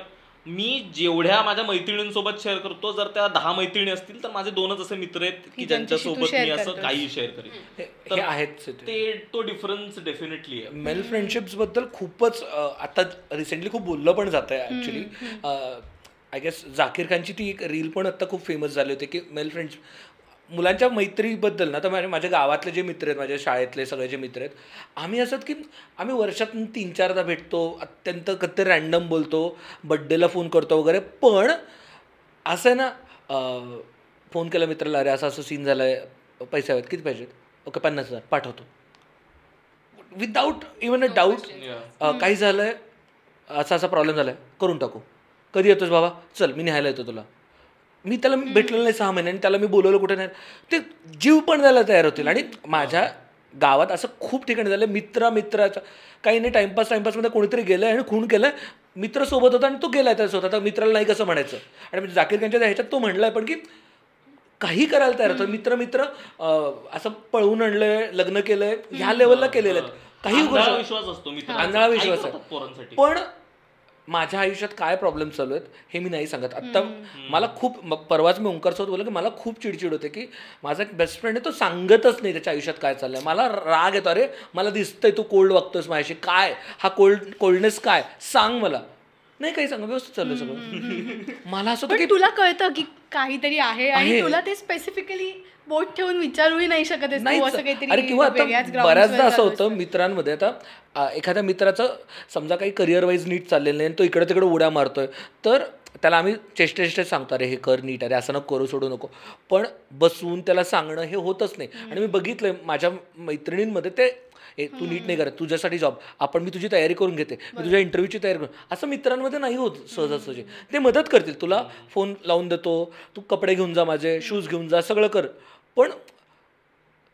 मी जेवढ्या माझ्या मैत्रिणींसोबत शेअर करतो जर त्या दहा मैत्रिणी असतील तर माझे दोनच असे मित्र आहेत की ज्यांच्यासोबत मी असं. काही शेअर करेन तर आहेच ते. ते डिफरन्स डेफिनेटली आहे. मेल फ्रेंडशिप्सबद्दल खूपच आता रिसेंटली खूप बोललं पण जात आहे ऍक्च्युली आय गेस जाकीर खानची ती एक रील पण आता खूप फेमस झाली होती की मेल फ्रेंड्स मुलांच्या मैत्रीबद्दल ना तर माझ्या माझ्या गावातले जे मित्र आहेत माझ्या शाळेतले सगळे जे मित्र आहेत आम्ही असत की आम्ही वर्षातून तीन चारदा भेटतो अत्यंत कधी रॅन्डम बोलतो बड्डेला फोन करतो वगैरे पण असं आहे ना फोन केला मित्राला अरे असं असं सीन झालं आहे पैसे हवेत किती पाहिजेत ओके पन्नास हजार पाठवतो. विदाऊट इवन अ डाऊट काही झालंय असा असा प्रॉब्लेम झालाय करून टाकू. कधी येतोस बाबा? चल मी न्यायला येतो तुला. मी त्याला भेटलेलं नाही सहा महिने आणि त्याला मी बोलवलं कुठे नाही. ते जीव पण द्यायला तयार होतील. आणि माझ्या गावात असं खूप ठिकाणी झालं मित्र मित्राचा काही नाही टाइमपास टाइमपासमध्ये कोणीतरी गेलंय आणि खून केलंय. मित्र सोबत होता आणि तो गेलाय त्यासोबत आता मित्राला नाही कसं म्हणायचं. आणि म्हणजे जाकीर खानच्या ह्याच्यात तो म्हणलाय पण की काही करायला तयार होतं. मित्र मित्र असं पळवून आणलंय लग्न केलंय ह्या लेवलला केलेलं आहेत. काही विश्वास असतो आंधळा विश्वास आहे. पण माझ्या आयुष्यात काय प्रॉब्लेम चालू आहेत हे मी नाही सांगत. आत्ता मला खूप परवाच मी ओंकार सोबत बोललो की मला खूप चिडचिड होते की माझा एक बेस्ट फ्रेंड आहे तो सांगतच नाही त्याच्या आयुष्यात काय चाललंय. मला राग येतो अरे मला दिसतंय तू कोल्ड वागतोस माझ्याशी. काय? हा कोल्ड कोल्डनेस काय? सांग मला. नाही काही सांग व्यवस्थित चाललंय सगळं. (laughs) मला असं की तुला कळतं की काहीतरी आहे आणि. तुला ते स्पेसिफिकली बोट ठेवून विचारूही नाही शकत. नाही असं काहीतरी अरे किंवा बऱ्याचदा असं होतं मित्रांमध्ये आता एखाद्या मित्राचं समजा काही करिअर वाईज नीट चाललेलं नाही आणि तो इकडे तिकडे उड्या मारतोय तर त्याला आम्ही चेष्टे चेष्टे सांगतो अरे हे कर नीट अरे असं नको करू सोडू नको. पण बसून त्याला सांगणं हे होतच नाही. आणि मी बघितलंय माझ्या मैत्रिणींमध्ये ते ए तू नीट नाही करत तुझ्यासाठी जॉब आपण मी तुझी तयारी करून घेते मी तुझ्या इंटरव्ह्यूची तयारी करून असं मित्रांमध्ये नाही होत सहजासहजी. ते मदत करतील तुला फोन लावून देतो तू कपडे घेऊन जा माझे शूज घेऊन जा सगळं कर. पण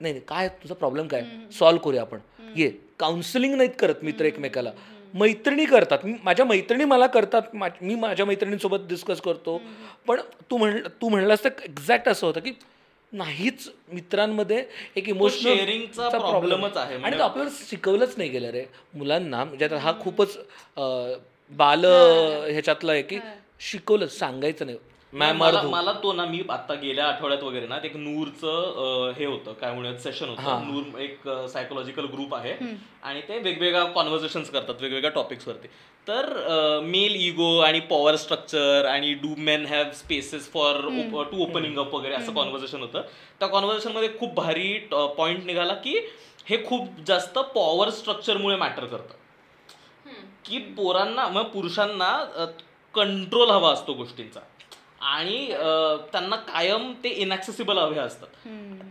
नाही नाही काय तुझा प्रॉब्लेम काय? सॉल्व्ह करूया आपण. ये. काउन्सिलिंग नाहीत करत मित्र एकमेकाला. मैत्रिणी करतात. मी- माझ्या मैत्रिणी मला करतात. मा- मी माझ्या मैत्रिणींसोबत डिस्कस करतो. पण तू म्हण तू म्हणलास तर एक्झॅक्ट असं होतं की नाहीच मित्रांमध्ये एक इमोशनल sharingचा problemच आहे. आणि तो आपल्याला शिकवलंच नाही गेलं रे. मुलांना म्हणजे आता हा खूपच बाल ह्याच्यातला आहे की शिकवलं सांगायचं नाही. मॅम मला मला तो ना मी आता गेल्या आठवड्यात वगैरे ना एक नूरचं हे होतं काय म्हणूयात सेशन होतं. नूर एक सायकोलॉजिकल ग्रुप आहे. आणि ते वेगवेगळ्या कॉन्व्हर्सेशन करतात वेगवेगळ्या टॉपिक्स वरती. तर मेल इगो आणि पॉवर स्ट्रक्चर आणि do men have spaces for to opening up वगैरे असं कॉन्व्हर्सेशन होतं. त्या कॉन्व्हर्सेशनमध्ये खूप भारी पॉइंट निघाला की हे खूप जास्त पॉवर स्ट्रक्चरमुळे मॅटर करतं. की पोरांना मग पुरुषांना कंट्रोल हवा असतो गोष्टींचा. आणि त्यांना कायम ते इनॅक्सेसिबल हवे असतात.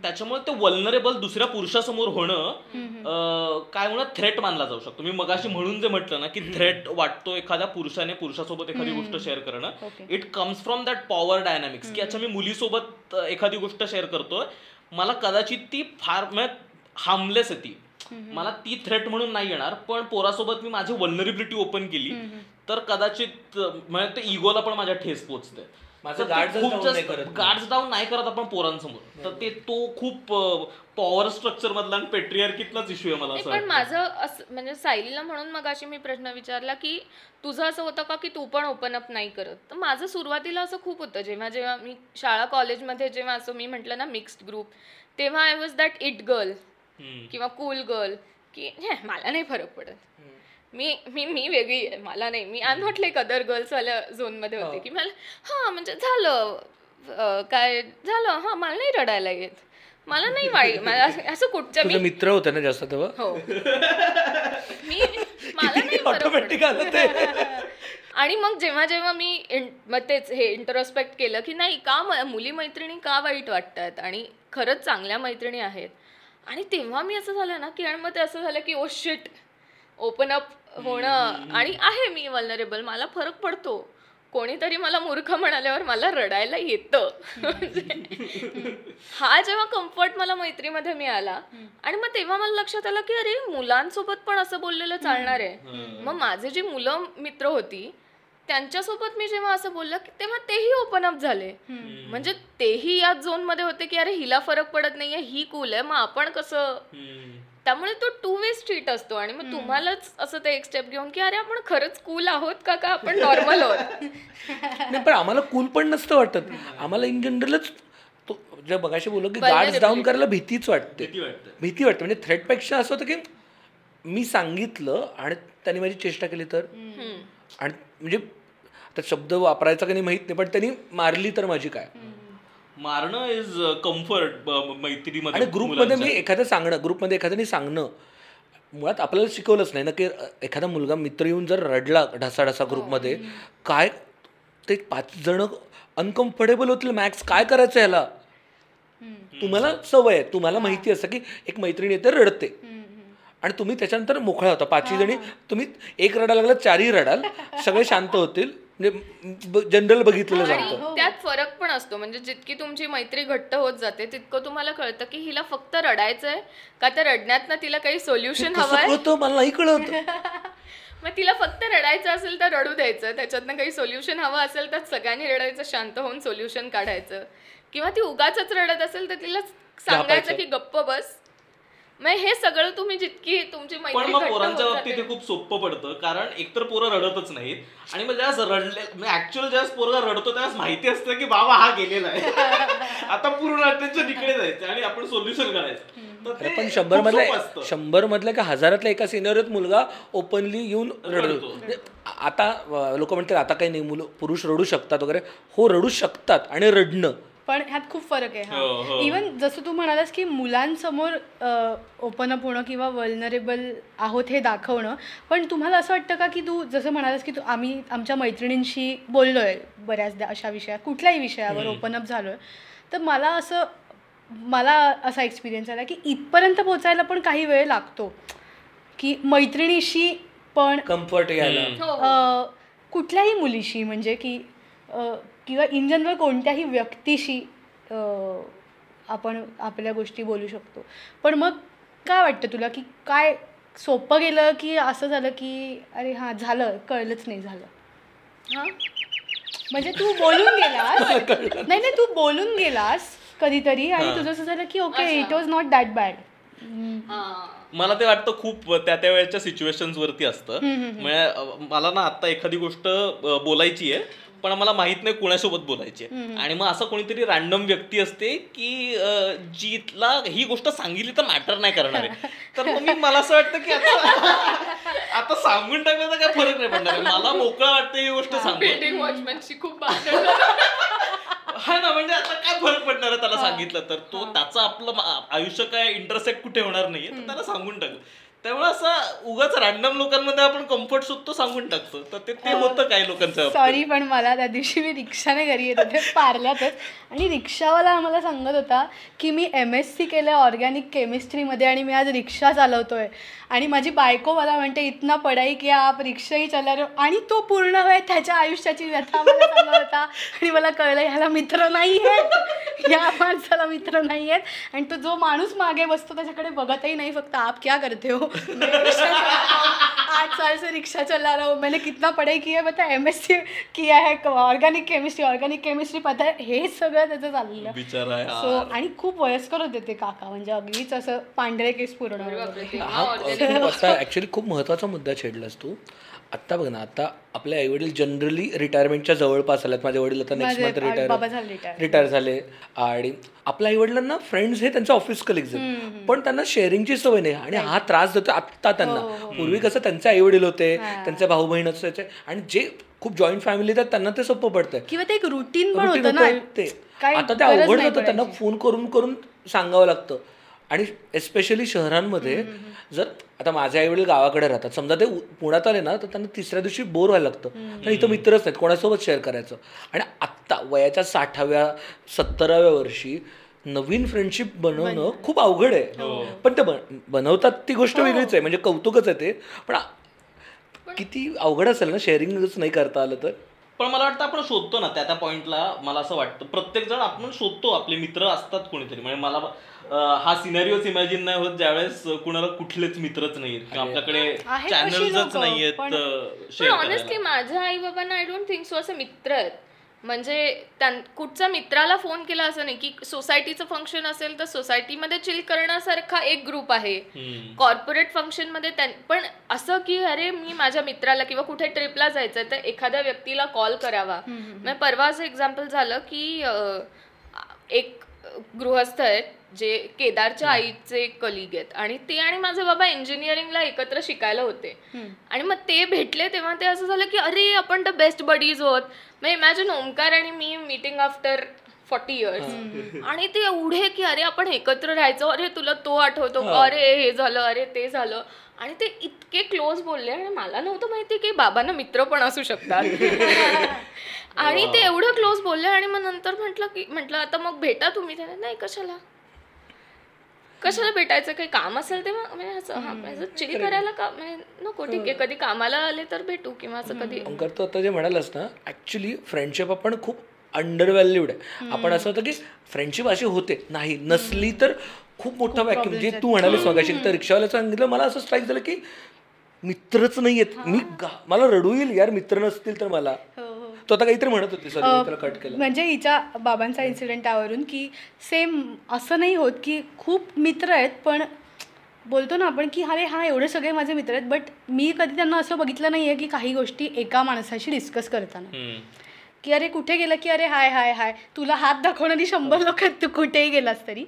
त्याच्यामुळे ते वल्नरेबल दुसऱ्या पुरुषासमोर होणं काय म्हणून थ्रेट मानला जाऊ शकतो. मी मगाशी म्हणून जे म्हटलं ना की थ्रेट वाटतो एखाद्या पुरुषाने पुरुषासोबत एखादी गोष्ट शेअर करणं. It comes from that power dynamics की अच्छा मी मुलीसोबत एखादी गोष्ट शेअर करतोय. मला कदाचित ती फार हार्मलेस आहे ती. मला ती थ्रेट म्हणून नाही येणार पण पोरासोबत मी माझी वल्नरेबिलिटी ओपन केली तर कदाचित म्हणजे ते इगोला पण माझ्या ठेस पोचते माझं. गार्ड्स डाऊन नाही करत आपण पोरांसमोर तर ते तो खूप पॉवर स्ट्रक्चर मधला आणि पेट्रियार्कीतलाच इश्यू आहे मला असं पण. माझं असं म्हणजे सायलीला म्हणून मग अशी मी प्रश्न विचारला की तुझं असं होतं का की तू पण ओपन अप नाही करत तर माझं सुरुवातीला असं खूप होतं जेव्हा जेव्हा मी शाळा कॉलेजमध्ये जेव्हा असं मी म्हटलं ना मिक्स्ड ग्रुप तेव्हा I was that it girl. किंवा कूल गर्ल की "हे, मला नाही फरक पडत मी मी मी वेगळी आहे मला नाही. मी आय नॉट लाईक अदर गर्ल्सवाल्या झोनमध्ये होते. की मला हां म्हणजे झालं काय झालं हां मला नाही रडायला येत. मला नाही वाईट (laughs) मला असं- कुठच्या मी मित्र होते ना जास्त तेव्हा? हो. (laughs) मी मला नाही. ऑटोमॅटिक आलं ते. (laughs) आणि मग जेव्हा जेव्हा मी मग तेच हे इंटरोस्पेक्ट केलं की नाही का म- मुली मैत्रिणी का वाईट वाटतात? आणि खरंच चांगल्या मैत्रिणी आहेत. आणि तेव्हा मी असं झालं ना की आणि मग ते असं झालं की ओ शिट ओपन अप होणं. आणि आहे मी वल्नरेबल मला फरक पडतो. कोणीतरी मला मूर्ख म्हणाल्यावर मला रडायला येतं. (laughs) हा जेव्हा कम्फर्ट मला मैत्रीमध्ये मिळाला आणि मग तेव्हा मला लक्षात आलं की अरे मुलांसोबत पण असं बोललेलं चालणार आहे. मग माझे जी मुलं मित्र होती त्यांच्यासोबत मी जेव्हा असं बोललं की तेव्हा तेही ओपन अप झाले. म्हणजे तेही या झोनमध्ये होते की अरे हिला फरक पडत नाहीये ही कूल आहे. मग आपण कसं. त्यामुळे तो टू वे स्ट्रीट असतो आणि मग तुम्हालाच असं ते एक स्टेप घेऊन की अरे आपण खरंच कूल आहोत का का? आपण नॉर्मल आहोत. (laughs) नाही पण आम्हाला कूल पण नसतं वाटत. आम्हाला इन जनरलच तो जे बघाशी बोललो की गार्ड्स डाऊन करायला भीतीच वाटते. भीती वाटते. म्हणजे थ्रेटपेक्षा असं होतं की मी सांगितलं आणि त्यांनी माझी चेष्टा केली तर. आणि म्हणजे आता शब्द वापरायचा की नाही माहीत नाही पण त्यांनी मारली तर माझी काय? मारणं इज कम्फर्ट मैत्रीमध्ये आणि ग्रुपमध्ये मी. एखादं सांगणं ग्रुपमध्ये एखाद्याने सांगणं मुळात आपल्याला शिकवलंच नाही ना की एखादा मुलगा मित्र येऊन जर रडला ढासाढासा ग्रुपमध्ये काय ते पाच जण अनकम्फर्टेबल होतील मॅक्स काय करायचं ह्याला? तुम्हाला सवय आहे. तुम्हाला माहिती असतं की एक मैत्रीण येते रडते. आणि तुम्ही त्याच्यानंतर मोकळा होता. पाचही जणी तुम्ही एक रडायला लागला चारही रडाल. सगळे शांत होतील. म्हणजे जनरल बघितलेलं जातं. आणि त्यात फरक पण असतो. म्हणजे जितकी तुमची मैत्री घट्ट होत जाते तितकं तुम्हाला कळतं की हिला फक्त रडायचंय. का तर रडण्यात तिला काही सोल्युशन हवंय? कळतं मला नाही कळत. (laughs) मग तिला फक्त रडायचं असेल तर रडू द्यायचं. त्याच्यातनं काही सोल्युशन हवं असेल तर सगळ्यांनी रडायचं शांत होऊन सोल्युशन काढायचं. किंवा ती उगाच रडत असेल तर तिला सांगायचं की गप्प बस. मग हे सगळं तुम्ही जितकी तुमची पण मैत्री मग घट्ट पोरांच्या होत बाबतीत जाते. हे खूप सोपं पडतं कारण एकतर पोरं रडतच नाहीत आणि मग ज्यावेळेस रडले म्हणजे ऍक्च्युअल ज्यावेळेस पोरगा रडतो त्यावेळेस माहिती असतं की बाबा हा गेलेला आहे. (laughs) आता पूर्ण अटेन्शन इकडे जायचं आणि आपण सोल्युशन काढायचं तर अरे ते पण शंभर खूप सोपं मधल्या असतं. शंभर मधल्या का हजारातल्या एका सिनियरत मुलगा ओपनली येऊन रडतो. म्हणजे आता लोक म्हणतात आता काही नाही मुलं पुरुष रडू शकतात वगैरे. हो रडू शकतात आणि रडणं. पण ह्यात खूप फरक आहे हो, हो. हा. इवन जसं तू म्हणालास की मुलांसमोर ओपन अप होणं किंवा वल्नरेबल आहोत हे दाखवणं पण तुम्हाला असं वाटतं का की तू जसं म्हणालास की तू आम्ही आमच्या मैत्रिणींशी बोललोय बऱ्याचदा अशा विषयात कुठल्याही विषयावर ओपन अप झालोय तर मला असं मला असा एक्सपिरियन्स आला की इथपर्यंत पोचायला पण काही वेळ लागतो. की मैत्रिणीशी पण कम्फर्ट यायला. हो अ, कुठल्याही मुलीशी म्हणजे की अ, किंवा इन जनरल कोणत्याही व्यक्तीशी आपण आपल्या गोष्टी बोलू शकतो. पण मग काय वाटतं तुला की काय सोपं गेलं की असं झालं की अरे हां झालं कळलंच नाही झालं? हा? म्हणजे तू बोलून गेलास. (laughs) नाही. नाही तू बोलून गेलास कधीतरी आणि. तुझं असं झालं की okay. It was not that bad मला ते वाटतं खूप त्या त्या वेळेच्या सिच्युएशन्स वरती असतं. म्हणजे मला ना आता एखादी गोष्ट बोलायची आहे. पण मला माहीत नाही कोणासोबत बोलायची. आणि मग असं कोणीतरी रॅन्डम व्यक्ती असते की अं, जिथला ही गोष्ट सांगितली तर मॅटर नाही करणार. आहे (laughs) तर मग मी मला असं वाटतं की आता आता सांगून टाकलं तर काय फरक नाही पडणार. मला मोकळं वाटतं ही गोष्ट सांगून. खूप. (laughs) हा ना म्हणजे आता काय फरक पडणार आहे त्याला सांगितलं तर? तो त्याचं आपलं आयुष्य काय इंटरसेक्ट कुठे होणार नाहीये तर त्याला सांगून टाकू. त्यामुळे असं उगाच रॅन्डम लोकांमध्ये आपण कम्फर्ट शोधतो सांगून टाकतो. तर ते ते होतं काही लोकांचं सॉरी पण मला त्या दिवशी मी रिक्षाने घरी येत होते पार्ल्यातच. आणि रिक्षावाला आम्हाला सांगत होता की मी एम एस सी केलं ऑर्गॅनिक केमिस्ट्रीमध्ये आणि मी आज रिक्षा चालवतोय. आणि माझी बायको मला म्हणते इतना पडाई की आप रिक्षाही चला हो. आणि तो पूर्ण वेळ त्याच्या आयुष्याची व्यथा मला सांगत होता. आणि मला कळलं ह्याला मित्र नाही आहेत. या माणसाला मित्र नाही आहेत. आणि तो जो माणूस मागे बसतो त्याच्याकडे बघतही नाही फक्त आप क्या करते हो? मैं रिक्शा. आठ साल से रिक्शा चला रहा हूँ मैंने कितना पढ़ाई की है पता एम एस सी किया है ऑर्गॅनिक केमिस्ट्री ऑर्गॅनिक केमिस्ट्री पता है हे सगळं त्याचं चाललेलं. सो आणि खूप वयस्कर होते ते काका म्हणजे अगदीच असं पांढरे केस पूर्ण हा खूप ऍक्च्युली खूप महत्त्वाचा मुद्दा छेडलास तू आत्ता बघ ना आता आपले आई वडील जनरली रिटायरमेंटच्या जवळपास आल्यात माझे वडील आता नेक्स्ट मंथ रिटायर. रिटायर झाले आणि आपल्या आई वडिलांना फ्रेंड्स हे त्यांचे ऑफिस कलिग्स आहेत. पण त्यांना शेअरिंगची सवय नाही. आणि हा त्रास देतो आत्ता त्यांना. पूर्वी कसं त्यांचे आई वडील होते त्यांचे भाऊ बहीण असायचे. आणि जे खूप जॉईंट फॅमिली आहेत त्यांना ते सोपं पडतं किंवा ते एक रुटीन पण होतं ना. ते. आता ते अवघड होतं त्यांना. फोन करून करून सांगावं लागतं. आणि एस्पेशली शहरांमध्ये जर आता माझे आई वडील गावाकडे राहतात समजा ते पुण्यात आले ना तर त्यांना तिसऱ्या दिवशी बोर व्हायला लागतं. कारण इथं मित्रच नाहीत कोणासोबत शेअर करायचं? आणि आत्ता वयाच्या साठाव्या सत्तराव्या वर्षी नवीन फ्रेंडशिप बनवणं खूप अवघड आहे. पण ते बन- बनवतात ती गोष्ट वेगळीच आहे म्हणजे कौतुकच आहे ते. पण किती अवघड असेल ना शेअरिंगच नाही करता आलं तर? पण मला वाटतं आपण शोधतो ना त्या त्या पॉइंटला मला असं वाटतं. प्रत्येक जण आपण शोधतो आपले मित्र असतात कोणीतरी. म्हणजे मला हा सिनारिओच इमॅजिन नाही होत ज्यावेळेस कुणाला कुठलेच मित्रच नाहीत किंवा आपल्याकडे लोकं, नाहीयेत ऑनेस्टली माझ्या आई बाबांना आय डोंट थिंक सो असे मित्र आहेत. म्हणजे त्यां कुठचा मित्राला फोन केला असं नाही की सोसायटीचं फंक्शन असेल तर सोसायटीमध्ये चिल करण्यासारखा एक ग्रुप आहे. कॉर्पोरेट फंक्शनमध्ये त्यां पण असं की अरे मी माझ्या मित्राला किंवा कुठे ट्रिपला जायचं तर एखाद्या व्यक्तीला कॉल करावा. म्हणजे परवा असं एक्झाम्पल झालं की एक गृहस्थ आहेत जे केदारच्या आईचे कलिग आहेत. आणि ते आणि माझे बाबा इंजिनिअरिंगला एकत्र शिकायला होते. आणि मग ते भेटले तेव्हा ते असं झालं की अरे आपण द बेस्ट बडीज होत मग इमॅजिन ओमकार आणि मी मीटिंग आफ्टर फॉर्टी इयर्स आणि ते एवढे की अरे आपण एकत्र राहायचो. अरे तुला तो आठवतो. का? अरे हे झालं. अरे ते झालं. आणि ते इतके क्लोज बोलले आणि मला नव्हतं माहिती की बाबांना मित्र पण असू शकतात. (laughs) आणि ते एवढं क्लोज बोलले आणि मग नंतर म्हटलं की म्हटलं आता मग भेटा तुम्ही त्याने. नाही कशाला? कशाला भेटायचं? काही काम असेल ते मग म्हणजे असं चिल करायला का म्हणजे नको ठीक आहे कधी कामाला आले तर भेटू किंवा असं कधी. ओंकार तू आता जे म्हणालास ना ऍक्च्युली फ्रेंडशिप आपण खूप अंडर व्हॅल्यूड आहे आपण असं होतं की फ्रेंडशिप अशी होते नाही नसली तर खूप मोठा व्हॅक्युम जे तू म्हणालीस मगाशी तर रिक्षावाला सांगितलं मला असं स्ट्राईक झालं की मित्रच नाही आहेत मी मला रडू येईल यार मित्र नसतील तर मला. हो हो. तो आता काहीतरी म्हणत होती सॉरी कट केलं. म्हणजे हिच्या बाबांचा इन्सिडेंट त्यावरून की सेम असं नाही होत की खूप मित्र आहेत पण बोलतो ना आपण की अरे हा एवढे सगळे माझे मित्र आहेत बट मी कधी त्यांना असं बघितलं नाही आहे की काही गोष्टी एका माणसाशी डिस्कस करताना. की अरे कुठे गेलं की अरे हाय हाय हाय. तुला हात दाखवणारी शंभर लोक आहेत तू कुठेही गेलास तरी.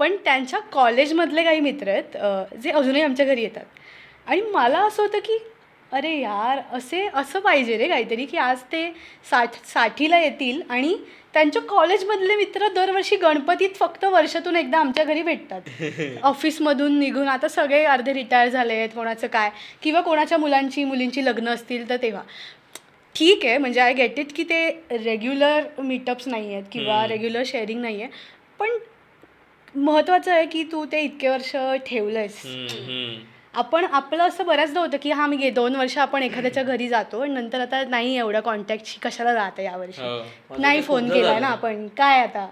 पण त्यांच्या कॉलेजमधले काही मित्र आहेत जे अजूनही आमच्या घरी येतात. आणि मला असं होतं की अरे यार असे असं पाहिजे रे काहीतरी की आज ते साठ साठीला येतील आणि त्यांच्या कॉलेजमधले मित्र दरवर्षी गणपतीत फक्त वर्षातून एकदा आमच्या घरी भेटतात. (laughs) ऑफिसमधून निघून आता सगळे अर्धे रिटायर झाले आहेत कोणाचं काय? किंवा कोणाच्या मुलांची मुलींची लग्न असतील तर तेव्हा. ठीक आहे म्हणजे आय गेट इट की ते रेग्युलर मीटअप्स नाही आहेत किंवा रेग्युलर शेअरिंग नाही आहे पण महत्त्वाचं आहे की तू ते इतके वर्ष ठेवलंयस हम्म, हम्म. आपण आपलं असं बऱ्याचदा होतं की हा मी दोन वर्ष आपण एखाद्याच्या घरी जातो आणि नंतर आता नाही एवढ्या कॉन्टॅक्टशी कशाला जात आहे यावर्षी हो. नाही फोन झाला. ना आपण काय आता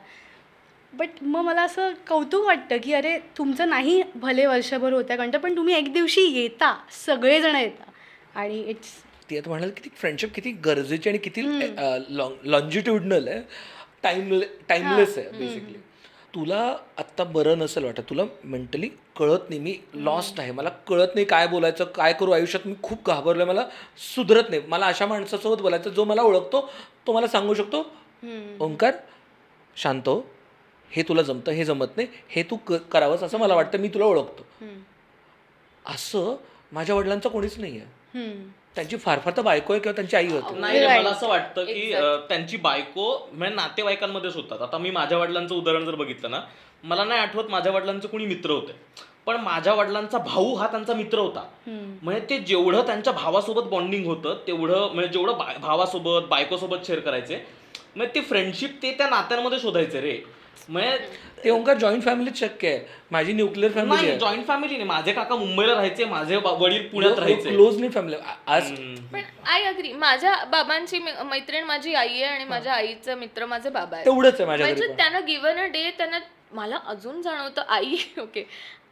बट मग मला असं कौतुक वाटतं की अरे तुमचं नाही भले वर्षभर होत्या कंट पण तुम्ही एक दिवशी येता सगळेजण येता आणि इट्स ती आता म्हणाल किती फ्रेंडशिप किती गरजेची आणि किती लॉन्जिट्युडनल आहे. टाइम टाइमलेस आहे बेसिकली तुला आत्ता बरं नसेल वाटत तुला मेंटली कळत नाही मी लॉस्ट आहे. मला कळत नाही काय बोलायचं काय करू आयुष्यात मी खूप घाबरलोय मला सुधरत नाही. मला अशा माणसासोबत बोलायचं जो मला ओळखतो तो मला सांगू शकतो ओंकार शांत हो. हे तुला जमतं हे जमत नाही. हे तू क करावंस असं मला वाटतं मी तुला ओळखतो. असं माझ्या वडिलांचं कोणीच नाही आहे त्यांची फार फार तर बायको आहे किंवा त्यांची आई होती. नाही मला असं वाटतं की अं, त्यांची बायको म्हणजे नातेवाईकांमध्येच होतात. आता मी माझ्या वडिलांचं उदाहरण जर बघितलं ना मला नाही आठवत माझ्या वडिलांचे कोणी मित्र होते. पण माझ्या वडिलांचा भाऊ हा त्यांचा मित्र होता. म्हणजे ते जेवढं त्यांच्या भावासोबत बॉन्डिंग होतं तेवढं म्हणजे जेवढं बा- भावासोबत बायकोसोबत शेअर करायचे म्हणजे ते फ्रेंडशिप ते त्या नात्यांमध्ये शोधायचे रे. म्हणजे ते ओंकार जॉईंट फॅमिलीत शक्य आहे. माझी न्यूक्लिअर फॅमिली नाही आहे. जॉईंट फॅमिली नाही. माझे काका मुंबईला राहायचे माझे बा- वडील पुण्यात राहायचे. क्लोज नाही फॅमिली आज पण आय अग्री माझ्या बाबांची मी- मैत्रीण माझी आई आहे आणि माझ्या आईचा मित्र माझे बाबा आहेत. तेवढंच आहे माझ्या म्हणजे पण. त्यांना गिवन अ डे त्यांना मला अजून जाणवतं. आई (laughs) ओके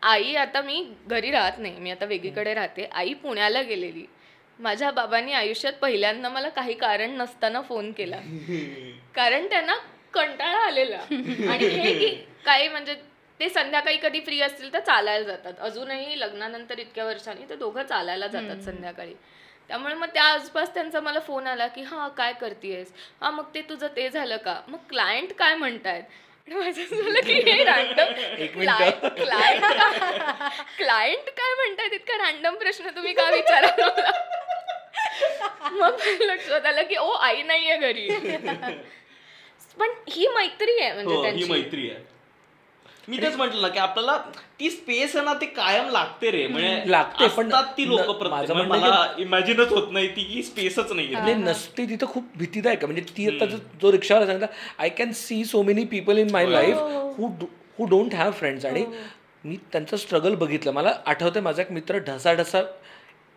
आई आता मी घरी राहत नाही. मी आता वेगळीकडे राहते. आई पुण्याला गेलेली. माझ्या बाबांनी आयुष्यात पहिल्यांदा मला काही कारण नसताना फोन केला. (laughs) कारण त्यांना कंटाळा आलेला. (laughs) आणि हे की काही म्हणजे ते संध्याकाळी कधी फ्री असतील तर चालायला जातात. अजूनही लग्नानंतर इतक्या वर्षांनी ते दोघं चालायला जातात संध्याकाळी. त्यामुळे मग त्या आसपास त्यांचा मला फोन आला की हा काय करतेयस? हा मग ते तुझं ते झालं का? मग क्लायंट काय म्हणतायत? झालं की हे रॅन्डम क्लायंट क्लायंट काय म्हणतायत? इतका रॅन्डम प्रश्न तुम्ही का विचारा? मग लक्षात आलं की ओ आई नाहीये घरी. (laughs) पण ही मैत्री आहे म्हणजे हो ही त्यांची. मैत्री आहे. मी तेच म्हंटल ना की आपल्याला ती स्पेस आहे ना ती कायम लागते रे. म्हणजे लागते, पण असतात ती लोक न- माझं प्रत्येक. म्हणणं मला इमॅजिनच होत नाही ती की स्पेसच नाही नाही नसते तिथं खूप भीतीदायक आहे. म्हणजे ती आता जो- जो रिक्षावाला सांगता I can see so many people in my life who. Who don't have friends आणि मी त्यांचं स्ट्रगल बघितलं. मला आठवतं माझा एक मित्र ढसा ढसा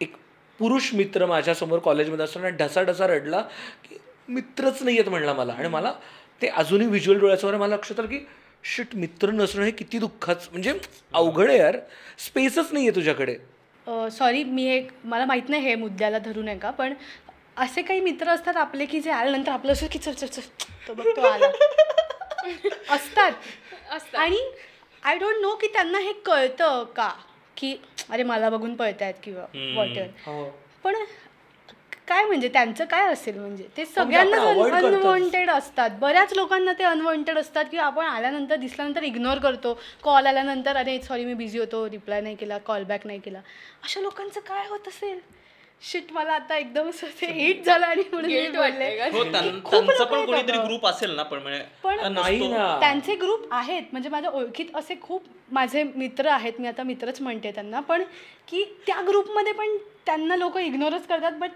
एक पुरुष मित्र माझ्यासमोर कॉलेजमध्ये असताना ढसा ढसा रडला की मित्रच नाही आहेत म्हणला मला. आणि मला ते अजूनही व्हिज्युअल डोळ्यासमोर मला लक्षात आलं की शिट मित्र नसणं हे किती दुःखाचं म्हणजे अवघड आहे यार. स्पेसच नाही आहे तुझ्याकडे सॉरी मी एक मला माहीत नाही हे मुद्द्याला धरून आहे का पण असे काही मित्र असतात आपले की जे आल्यानंतर आपलं असं की चल चल चल तो बघ तो आला. (laughs) असतात. असतात. आणि आय डोंट नो की त्यांना हे कळतं का की अरे मला बघून पळतायत किंवा वॉटर पण काय म्हणजे त्यांचं काय असेल म्हणजे? ते सगळ्यांना. अनवॉन्टेड असतात. बऱ्याच लोकांना ते अनवॉन्टेड असतात की आपण आल्यानंतर दिसल्यानंतर इग्नोर करतो. कॉल आल्यानंतर अरे सॉरी मी बिझी होतो. रिप्लाय नाही केला. कॉल बॅक नाही केला. अशा लोकांचं काय होत असेल? शिट मला आता एकदम असं ते हिट झालं आणि. का? हो. ग्रुप असेल ना पण म्हणजे पण नाही ना. त्यांचे ग्रुप आहेत. म्हणजे माझ्या ओळखीत असे खूप माझे मित्र आहेत. मी आता मित्रच म्हणते त्यांना. पण की त्या ग्रुपमध्ये पण त्यांना लोक इग्नोरच करतात बट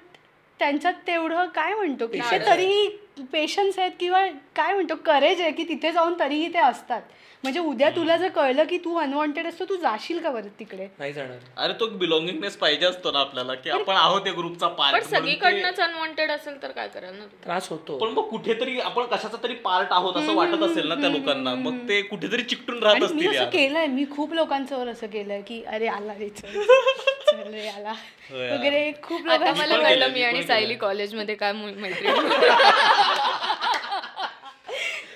त्यांच्यात तेवढं काय म्हणतो की तरीही पेशन्स आहेत किंवा काय म्हणतो करेज आहे की तिथे जाऊन तरीही ते असतात. म्हणजे उद्या तुला जर कळलं की तू अनवॉन्टेड असतो तू जाशील का बरं तिकडे? नाही जाणार. अरे तो बिलॉंगिंगनेस पाहिजे असतो ना आपल्याला की आपण आहोत या ग्रुपचा पण पार्ट सगळीकडनंच अनवॉन्टेड असेल तर काय कराल ना? त्रास होतो. पण मग कुठेतरी आपण कशाचा तरी पार्ट आहोत असं वाटत असेल ना त्या लोकांना. मग ते कुठेतरी चिकटून राहत आणि मी असतील असं. केलंय मी खूप लोकांसमोर असं केलंय की अरे आला रे चल (laughs) चल रे आला. हो यार. वगैरे खूप आता लोकांना मला पण कळलं केलंय, मी मी आणि पण सायली. कॉलेजमध्ये काय मु- मैत्री (laughs) (laughs)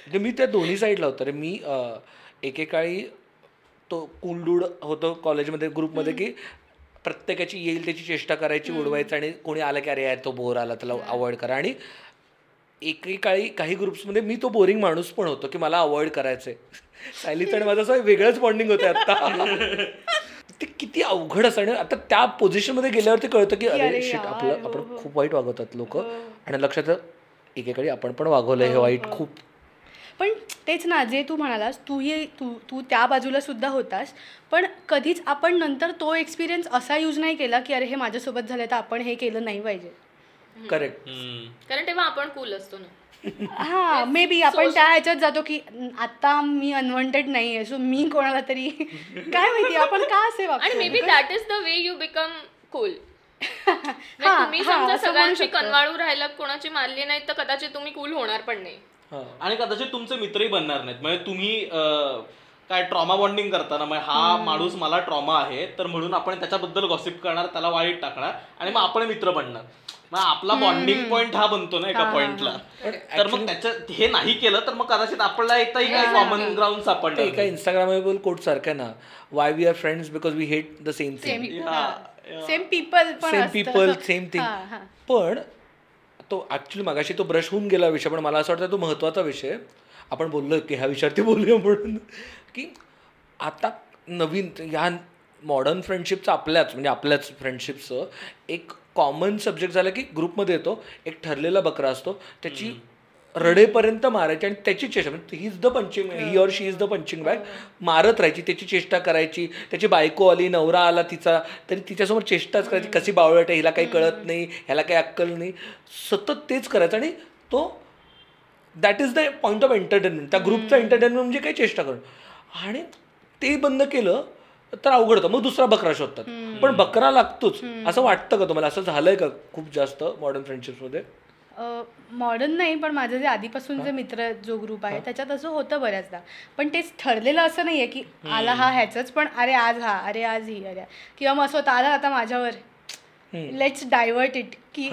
म्हणजे मी त्या दोन्ही साईडला होतो. रे मी अं, एकेकाळी तो कुलडूड होतो कॉलेजमध्ये ग्रुपमध्ये की प्रत्येकाची येईल त्याची चेष्टा करायची उडवायचं आणि कोणी आलं की अरे यार तो बोर आला त्याला अवॉइड करा. आणि एकेकाळी काही ग्रुप्समध्ये मी तो बोरिंग माणूस पण होतो की मला अवॉइड करायचंय. (laughs) सायलीचं आणि माझं असं वेगळंच बॉन्डिंग होतं आता. (laughs) ते किती अवघड असं आणि आता त्या पोझिशनमध्ये गेल्यावरती कळतं की अरे शिट आपलं हो, आपण हो. खूप वाईट वागवतात लोक. आणि लक्षात एकेकाळी आपण पण वागवलंय हे वाईट खूप पण तेच ना जे तू म्हणालास तूही तू तू त्या बाजूला सुद्धा होतास. पण कधीच आपण नंतर तो एक्सपिरियन्स असा यूज नाही केला की अरे हे माझ्यासोबत झालं तर आपण हे केलं नाही पाहिजे. करेक्ट. कारण तेव्हा आपण कूल असतो ना. हा मे बी आपण त्या ह्याच्यात जातो की "न, आता मी अनवॉन्टेड नाही आहे सो मी कोणाला तरी (laughs) काय माहिती आपण का असे आणि maybe that is the way you become cool तुम्ही समजा सगळ्यांची शकतो. कनवाळू राहिलात कोणाची मारली नाही तर कदाचित तुम्ही कूल होणार पण नाही. आणि कदाचित तुमचे मित्रही बनणार नाहीत. म्हणजे तुम्ही अं, काय ट्रॉमा बॉन्डिंग करताना म्हणजे हा माणूस मला ट्रॉमा आहे तर म्हणून आपण त्याच्याबद्दल गॉसिप करणार त्याला वाईट टाकणार आणि मग आपण मित्र बनणार. मग आपला बॉन्डिंग पॉईंट हा बनतो ना एका पॉइंटला तर मग त्याच्यात हे नाही केलं तर मग कदाचित आपल्याला एकही काही कॉमन ग्राउंड सापडणार एका इंस्टाग्रामेबल कोट सारखं ना why we are friends because we hate the same thing same people पण सेम असतं. People same thing. पण तो ॲक्च्युली मगाशी तो ब्रश होऊन गेला विषय पण मला असं वाटतं तो महत्त्वाचा विषय आपण बोललो की ह्या विषयावरती (laughs) बोलूया म्हणून. की आता नवीन ह्या मॉडर्न फ्रेंडशिपचं आपल्याच म्हणजे आपल्याच फ्रेंडशिपचं एक कॉमन सब्जेक्ट झाला की ग्रुपमध्ये येतो एक ठरलेला बकरा असतो त्याची रडेपर्यंत मारायची आणि त्याची चेष्टा म्हणजे he is the punching he. Or she is the punching bag मारत राहायची त्याची चेष्टा करायची त्याची बायको आली नवरा आला तिचा तरी तिच्यासमोर चेष्टाच करायची कशी बावळट आहे हिला काही कळत नाही ह्याला काही अक्कल नाही. सतत तेच करायचं आणि तो that is the point of entertainment त्या ग्रुपचा एंटरटेनमेंट म्हणजे काही चेष्टा करणं. आणि ते बंद केलं तर अवघड होतं. मग दुसरा बकरा शोधतात. पण बकरा लागतोच. असं वाटतं का तुम्हाला? असं झालंय का खूप जास्त मॉडर्न फ्रेंडशिपमध्ये मॉडर्न नाही पण माझं जे आधीपासून जे मित्र जो ग्रुप आहे त्याच्यात असं होतं बऱ्याचदा. पण तेच ठरलेलं असं नाहीये की आला हा ह्याचंच पण अरे आज हा अरे आज ही अरे किंवा मग असं होतं आला आता माझ्यावर. लेट्स डायव्हर्ट इट की.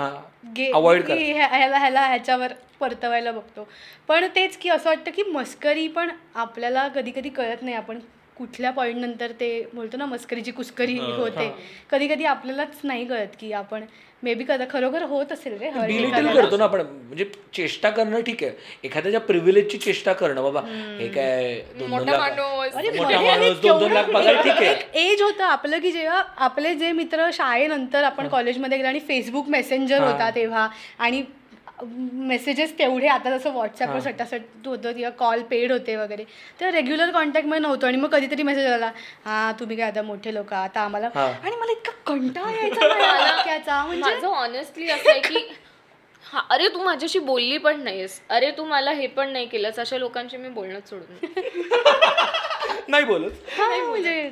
गे-. की ह्या- ह्याला ह्याला ह्याच्यावर परतवायला बघतो. पण तेच की असं वाटतं की मस्करी पण आपल्याला कधी कधी कळत नाही आपण कुठल्या पॉईंट नंतर ते बोलतो ना मस्करीची कुस्करी होते. कधी कधी आपल्यालाच नाही कळत की आपण मे बी कदा खरोखर होत असेल रे डिलिटल. करतो ना आपण. म्हणजे चेष्टा करणं ठीक आहे. एखाद्याच्या प्रिव्हिलेजची चेष्टा करणं बाबा. हे काय दोन लाख पगार ठीक आहे. एज होतं आपलं की जेव्हा आपले जे मित्र शाळेनंतर आपण कॉलेजमध्ये गेलो आणि फेसबुक मेसेंजर होता तेव्हा आणि मेसेजेस तेवढे आता जसं व्हॉट्सअपवर सटासट होतं किंवा कॉल पेड होते वगैरे. तेव्हा रेग्युलर कॉन्टॅक्टमध्ये नव्हतो आणि मग कधीतरी मेसेज आला हा तुम्ही काय आता मोठे लोक आता आम्हाला. आणि मला इतका कंटाळा यायचा म्हणजे माझं ऑनेस्टली असं आहे की हा अरे तू माझ्याशी बोलली पण नाहीस अरे तू मला हे पण नाही केलंस अशा लोकांशी मी बोलणंच सोडून. (laughs) नाही बोलत. हा, म्हणजे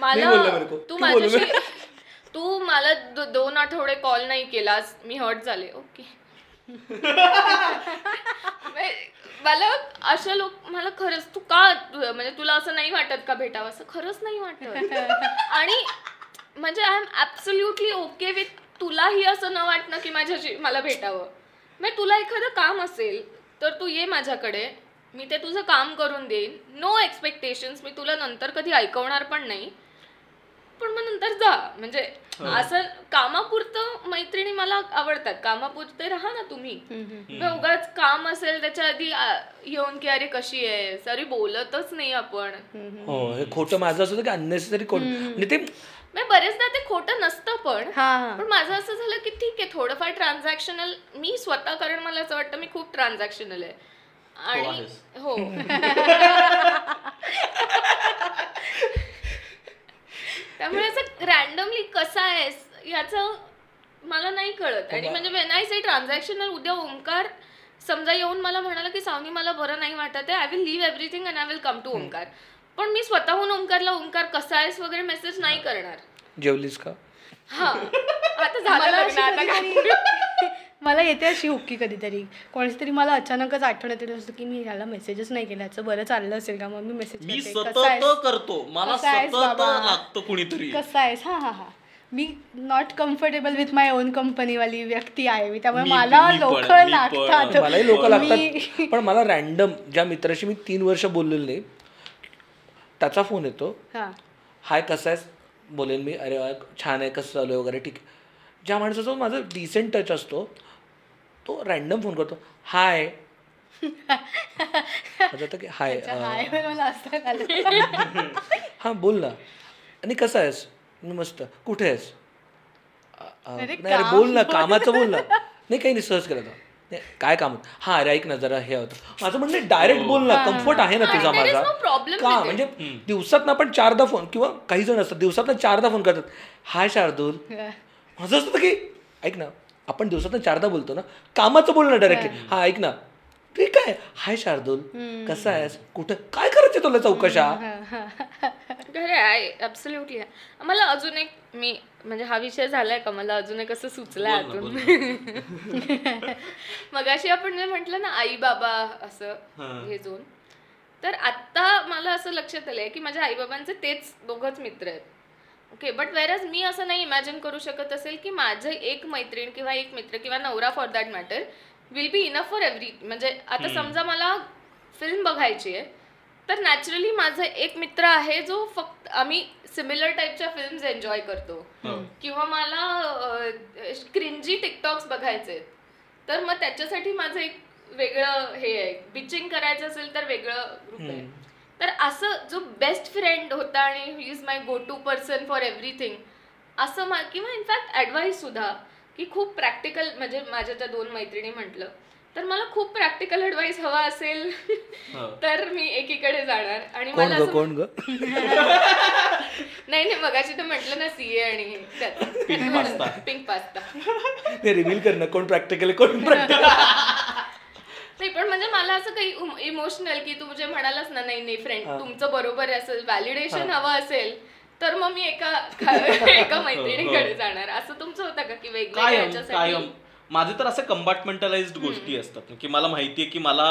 मला. तू माझ्याशी तू मला दोन आठवडे कॉल नाही केलास मी हर्ट झाले. ओके (laughs) मला अशा लोक मला खरंच तू का म्हणजे तुला असं नाही वाटत का भेटावं? असं खरंच नाही वाटत. (laughs) आणि म्हणजे I am absolutely okay with तुलाही असं न वाटणं की माझ्याशी मला भेटावं. म्हणजे तुला एखादं काम असेल तर तू ये माझ्याकडे. मी ते तुझं काम करून देईन. नो एक्सपेक्टेशन्स मी तुला नंतर कधी ऐकवणार पण नाही. पण मग नंतर जा. म्हणजे असं कामापुरतं मैत्रिणी मला आवडतात. कामापुरते राहा ना तुम्ही. मग उगाच काम असेल त्याच्या आधी येऊन की अरे कशी आहे? सरी बोलतच नाही आपण. हो हे खोटं माझं असं की अननेसेसरी खोट. म्हणजे ते म्हणजे बरेचदा ते खोटं नसतं पण हा हा. पण माझं असं झालं की ठीक आहे थोडंफार ट्रान्झॅक्शनल मी स्वतः कारण मला असं वाटतं मी खूप ट्रान्झॅक्शनल आहे. आणि. हो. (laughs) (laughs) त्यामुळे असं रॅन्डमली कसा आहेस याचं मला नाही कळत. आणि म्हणजे वेन आय से ट्रान्झॅक्शनल उद्या ओंकार समजा येऊन मला म्हणाला की सावनी मला बरं नाही वाटत आहे I will leave everything and I will come to Omkar. पण मी स्वतःहून ओंकारला ओंकार कसा आहेस वगैरे मेसेज नाही करणार. जेवलीस का? हा. आता झालं मला येते अशी हुक्की कधीतरी. कोणाची तरी मला अचानकच आठवण्यात येत असतं की मी ह्याला मेसेजच नाही केला याचं बरं चाललं असेल का मग? मी मेसेज मी करते. सतत मला सतत? लागतं कुणीतरी. कसा आहेस? हा हा हा. मी not comfortable with my own कंपनीवाली व्यक्ती आहे मी त्यामुळे मला लोक. लागतात. मलाही लोक लागतात. पण मला रॅन्डम ज्या मित्राशी मी तीन वर्ष बोललेलो नाही त्याचा फोन येतो. हा. हाय कसा आहेस? बोलेन मी. अरे वा, छान आहे. कसं चालू आहे? वगैरे ठीक आहे. ज्या माणसाचा माझा डिसेंट टच असतो तो रॅन्डम फोन करतो. हाय होतं की हाय आलं. हां बोल ना. आणि कसा आहेस? मस्त. कुठे आहेस? नाही अरे बोल ना कामाचं बोल ना. नाही काही नाही सहज केलं काय काम हा अरे ऐक ना जरा हे होतं. माझं म्हणणं डायरेक्ट बोल ना. कम्फर्ट आहे ना तुझा माझा. का. म्हणजे दिवसात आपण चारदा फोन किंवा काही जण असतात दिवसात चारदा फोन करतात. हाय शार्दूल. माझं असतं की ऐक ना आपण दिवसात चारदा बोलतो ना कामाचं बोल ना डायरेक्टली हा ऐक ना. ठीक आहे. हाय शार्दूल. कसं आहेस? कुठं? काय करायचं तुला चौकशा? खरं आहे ॲब्सल्युटली मला अजून एक मी म्हणजे हा विषय झालाय का? मला अजून एक असं ना, अजून (laughs) मगाशी आपण जे म्हटलं ना आई बाबा असं हे. जोन तर आत्ता मला असं लक्षात आलंय की माझ्या आईबाबांचे तेच दोघंच मित्र आहेत. ओके बट वेरज मी असं नाही इमॅजिन करू शकत असेल की माझं एक मैत्रीण किंवा एक मित्र किंवा नवरा for that matter will be enough for every म्हणजे आता समजा मला फिल्म बघायची आहे तर नॅचरली माझा एक मित्र आहे जो फक्त आम्ही सिमिलर टाईपच्या फिल्म्स एन्जॉय करतो. किंवा मला क्रिंजी टिकटॉक्स बघायचे तर मग त्याच्यासाठी माझं एक वेगळं हे आहे. बिचिंग करायचं असेल तर वेगळं ग्रुप आहे. तर असं जो बेस्ट फ्रेंड होता आणि he is my go to person for everything असं मा किंवा इनफॅक्ट ॲडवाईस सुद्धा की खूप प्रॅक्टिकल म्हणजे माझ्या त्या दोन मैत्रिणी म्हटलं तर मला खूप प्रॅक्टिकल ॲडवाईस हवा असेल (laughs) तर मी एकीकडे जाणार. आणि मला कोण ग? (laughs) नाही नाही मगाशी तर म्हटलं ना सीए आणि. पिंक पास्ता (laughs) ते रिव्हील करणं कोण प्रॅक्टिकल कोण प्रॅक्टिकल नाही पण म्हणजे मला असं काही इमोशनल की तू जे म्हणालास ना नाही नाही फ्रेंड तुमचं बरोबर आहे असं व्हॅलिडेशन हवं असेल तर मग मी एका (laughs) एका मैत्रिणीकडे जाणार. असं तुमचं होतं का की कायम माझे तर असे कंपार्टमेंटलाइज्ड गोष्टी असतात की मला माहितीये की मला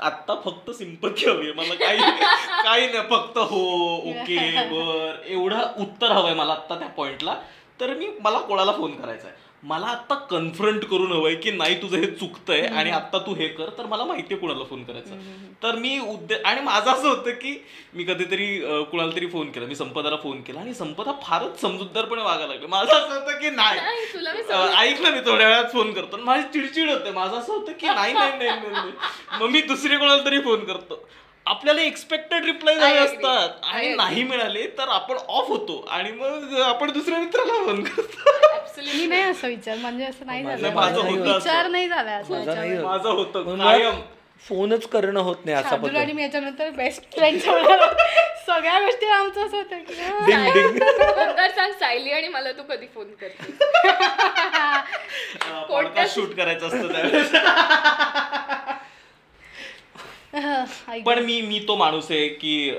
आत्ता फक्त सिंपती हवी मला काही (laughs) काही नाही फक्त हो ओके (laughs) बर एवढं उत्तर हवंय मला आत्ता त्या पॉइंटला तर मी मला कोणाला फोन करायचा आहे? मला आत्ता कन्फ्रंट करून हवंय की नाही तुझं हे चुकतंय आणि आत्ता तू हे कर तर मला माहितीये कुणाला फोन करायचा. तर मी उद्दे आणि माझं असं होतं की मी कधीतरी कुणाला तरी फोन केला. मी संपदाला फोन केला आणि संपदा फारच समजूतदारपणे वागायला लागले. माझं असं होतं की नाही. ऐक ना मी थोड्या वेळात फोन करतो. आणि माझी चिडचिड होते. माझं असं होतं की नाही नाही, नाही. मग मी दुसरी कोणाला तरी फोन करतो. आपल्याला एक्सपेक्टेड रिप्लाय I झाले agree. असतात I आणि agree. नाही मिळाले तर आपण ऑफ होतो आणि मग आपण दुसऱ्या मित्राला फोन करतो. मी नाही असं विचार म्हणजे असं नाही माझं- झालं माझं होतं असं. विचार नाही झाला असं माझा नाही याच्यावर. माझं होतं म्हणून कायम मला फोनच करणं होत नाही असा शार्दूल आणि पद्धत मी याच्यानंतर बेस्ट फ्रेंड सगळ्या गोष्टी आमचं असं होतं की हा. डिंग डिंग ओंकार सांग सायली आणि मला तू कधी फोन करते पॉडकास्ट शूट करायचं असतं त्यावेळेस. (laughs) (laughs) पण मी मी तो माणूस आहे की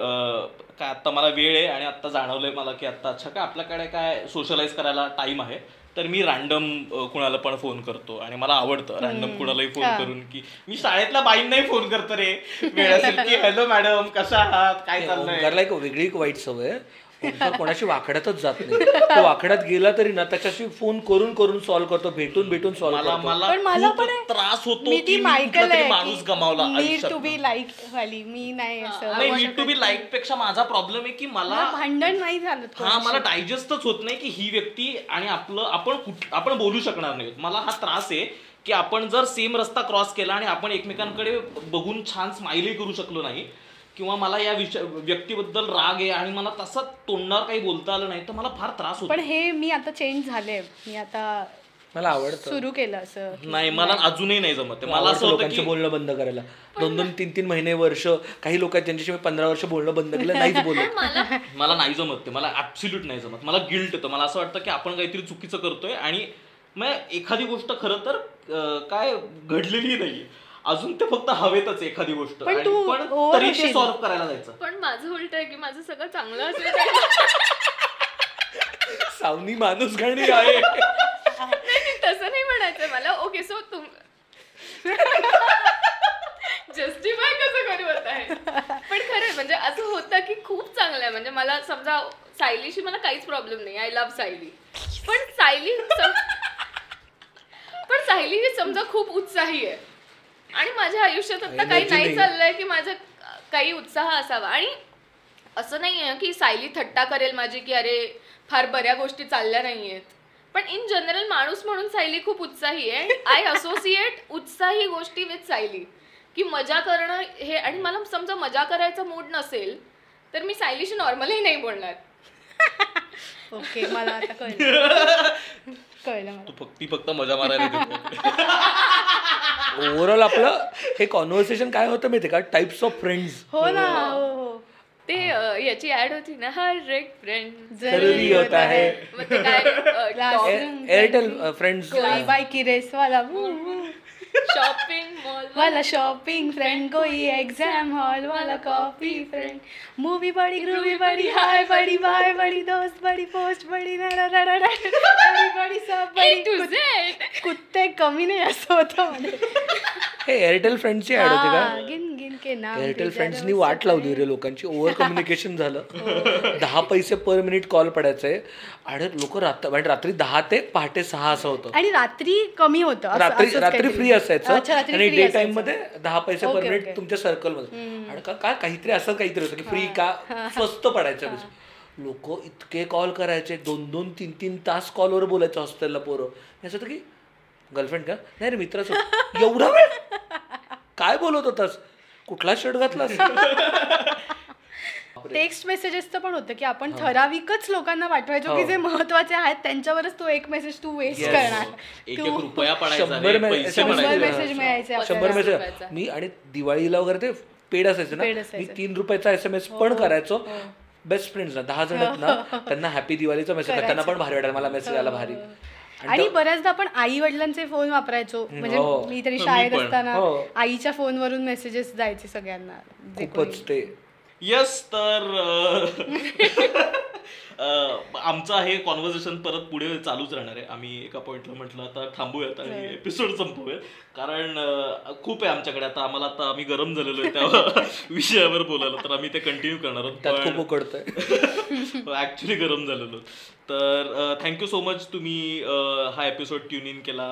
काय आता मला वेळ आहे आणि आता जाणवलंय मला की आता अच्छा काय आपल्याकडे काय सोशलाइज करायला टाइम आहे तर मी रॅन्डम कुणाला पण फोन करतो आणि मला आवडतं. रॅन्डम कुणालाही फोन करून की मी शाळेतल्या बाईंनाही फोन करतो रे. वेळ असेल की हॅलो मॅडम कशा आहात? काय चाललंय? वेगळी एक वाईट सवय कोणाशी वाकड्यातच जात नाही. तो वाकड्यात गेला तरी ना त्याच्याशी फोन करून करून सॉल्व्ह करतो भेटून भेटून सॉल्व्ह मला करतो. मला पण मला खूप पण आहे. त्रास होतो मी की ती मी मायकल कुठला तरी आहे माणूस गमावला नीड आयुष्यात टू बी लाईक वाली मी नाही असं नाही नीड टू बी लाईकपेक्षा माझा प्रॉब्लेम आहे की मला मला भांडण नाही झालं हा मला डायजेस्टच होत नाही की ही व्यक्ती आणि आपलं आपण कुठ आपण बोलू शकणार नाही मला हा त्रास आहे की आपण जर सेम रस्ता क्रॉस केला आणि आपण एकमेकांकडे बघून छान स्माइलही करू शकलो नाही किंवा मला या विषय व्यक्तीबद्दल राग आहे आणि मला तसं तोंडावर काही बोलता आलं नाही तर मला फार त्रास होतो. पण हे मी आता चेंज झाले. मी आता मला आवडतं. सुरू केलं असं. नाही मला अजूनही नाही जमत. आहे. मला मला असं होतं लोकांचं की बोलणं बंद करायला. दोन दोन तीन तीन महिने वर्ष काही लोक आहेत ज्यांच्याशी मी पंधरा वर्ष बोलणं बंद केलं नाहीच (laughs) बोलत. मला मला नाही जमत ते. मला ऍब्सल्यूट नाही जमत. मला गिल्ट येतं. मला असं वाटतं की आपण काहीतरी चुकीचं करतोय आणि मग एखादी गोष्ट खरं तर अं, काय घडलेली नाही अजून ते फक्त हवेतच आहे एखादी गोष्ट. पण आणि तू पण over तरी ते होशील. सॉल्व्ह करायला जायचं. पण माझं उलट आहे की माझं सगळं चांगलं असेल. तरी सावनी माणूस गाणी आहे. नाही, तसं नाही म्हणायचं मला. ओके सो तुम जस्टिफाय कसं करू आता आहे पण खरं म्हणजे असं होतं की खूप चांगलं आहे. म्हणजे मला समजा सायलीशी मला काहीच प्रॉब्लेम नाही. I love Sayali. पण सायली सम- पण सायली ही समजा खूप उत्साही आहे. आणि माझ्या आयुष्यात आता काही नाही. चाललंय की माझं काही उत्साह असावा. आणि असं नाही आहे की सायली थट्टा करेल माझी की अरे फार बऱ्या गोष्टी चालल्या नाही आहेत पण इन जनरल माणूस म्हणून सायली खूप उत्साही आहे. (laughs) आय असोसिएट उत्साही गोष्टी विथ सायली. की मजा करणं हे आणि मला समजा मजा करायचा मूड नसेल तर मी सायलीशी नॉर्मलही नाही बोलणार. ओके मला आता कळलं. (laughs) कळलं मला. तू फक्त ती फक्त मजा मारायला. ओव्हरऑल (laughs) आपलं हे कॉन्व्हर्सेशन काय होतं माहिती का? टाइप्स ऑफ फ्रेंड्स हो ना हो हो. ते अ, याची ऍड होती ना हर एक फ्रेंड जरुरी होता है ते एअरटेल फ्रेंड्स बाय बाय की रेस वाला. शॉपिंग मॉल वाला शॉपिंग फ्रेंड कोई एग्जाम हॉल वाला कॉफी फ्रेंड मूवी बड़ी ग्रूवी बड़ी हाय बड़ी बाय बड़ी दोस्त बड़ी पोस्ट बड़ी बड़ी बड़ी सब बड़ी झेड कुत्ते कमी नाही असं होतं हे एअरटेल फ्रेंड्सची ऍड होती हा, का? गिन गिन के नाम एअरटेल फ्रेंड्सनी वाट लावली रे लोकांची ओव्हर कम्युनिकेशन झालं. (laughs) दहा पैसे पर मिनिट कॉल पडायचे. आणि लोक रात्र म्हणजे रात्री दहा ते पहाटे सहा असं होतं. आणि रात्री कमी होतं. रात्री रात्री. फ्री असायचं आणि डे. टाइममध्ये दहा पैसे पर मिनिट. तुमच्या सर्कलमध्ये. आणि का काय काहीतरी असं काहीतरी होतं की फ्री का? स्वस्त पडायचं लोक इतके कॉल करायचे. दोन दोन तीन तीन तास कॉलवर बोलायचं हॉस्टेलला पोरं. असं होतं की गर्लफ्रेंड का? नाही रे मित्राच. एवढा वेळ? काय बोलत होतास? कुठला शर्ट घातलास? (laughs) टेक्स्ट मेसेजेसचं पण होतं की आपण ठराविकच लोकांना पाठवायचो की जे महत्त्वाचे आहेत त्यांच्यावरच तो एक मेसेज तू वेस्ट. करणार एक एक तू रुपया पडायचा शंभर. मेसेज मिळायचे शंभर. मेसेज. मी आणि दिवाळीला वगैरे ते पेड असायचं ना. मी तीन रुपयाचा एस एम एस पण करायचो बेस्ट फ्रेंड्स ना दहा जण आहेत ना त्यांना हॅपी दिवाळीचा मेसेज त्यांना पण भारी वाटायला मला मेसेज आला भारी आणि बऱ्याचदा आपण आई वडिलांचे फोन वापरायचो म्हणजे हो. मी तरी शाळेत. असताना हो. आईच्या फोनवरून मेसेजेस जायचे सगळ्यांना खूपच ते येस तर (laughs) आमचं हे कॉन्व्हर्सेशन परत पुढे चालूच राहणार आहे. आम्ही एका पॉइंटला म्हटलं आता थांबूयात आणि एपिसोड संपवूयात. कारण खूप आहे आमच्याकडे. आता आम्हाला आता आम्ही गरम झालेलो आहे त्या (laughs) विषयावर बोलायला. तर आम्ही ते कंटिन्यू करणार आहोत. खूप उकडतंय. (laughs) ऍक्च्युली गरम झालेलो. तर थँक्यू सो मच तुम्ही हा एपिसोड ट्यून इन केला.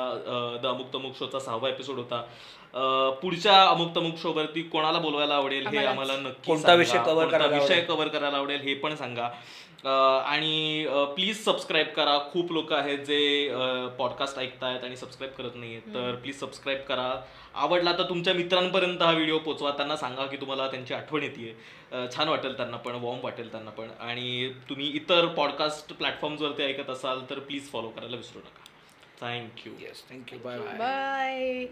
द अमुक तमुक शोचा सहावा एपिसोड होता. पुढच्या अमुक तमुक शो वरती कोणाला बोलवायला आवडेल हे आम्हाला नक्की कोणता सांगा. विषय कोणता करायला विषय कव्हर करायला आवडेल हे पण सांगा. आणि प्लीज सबस्क्राईब करा. खूप लोक आहेत जे पॉडकास्ट ऐकतायत आणि सबस्क्राईब करत नाहीयेत. तर प्लीज सबस्क्राईब करा. आवडला तर तुमच्या मित्रांपर्यंत हा व्हिडिओ पोचवा. त्यांना सांगा की तुम्हाला त्यांची आठवण येते छान वाटेल त्यांना पण वॉर्म वाटेल त्यांना पण. आणि तुम्ही इतर पॉडकास्ट प्लॅटफॉर्म्सवरती ऐकत असाल तर प्लीज फॉलो करायला विसरू नका. Thank you yes thank you bye bye bye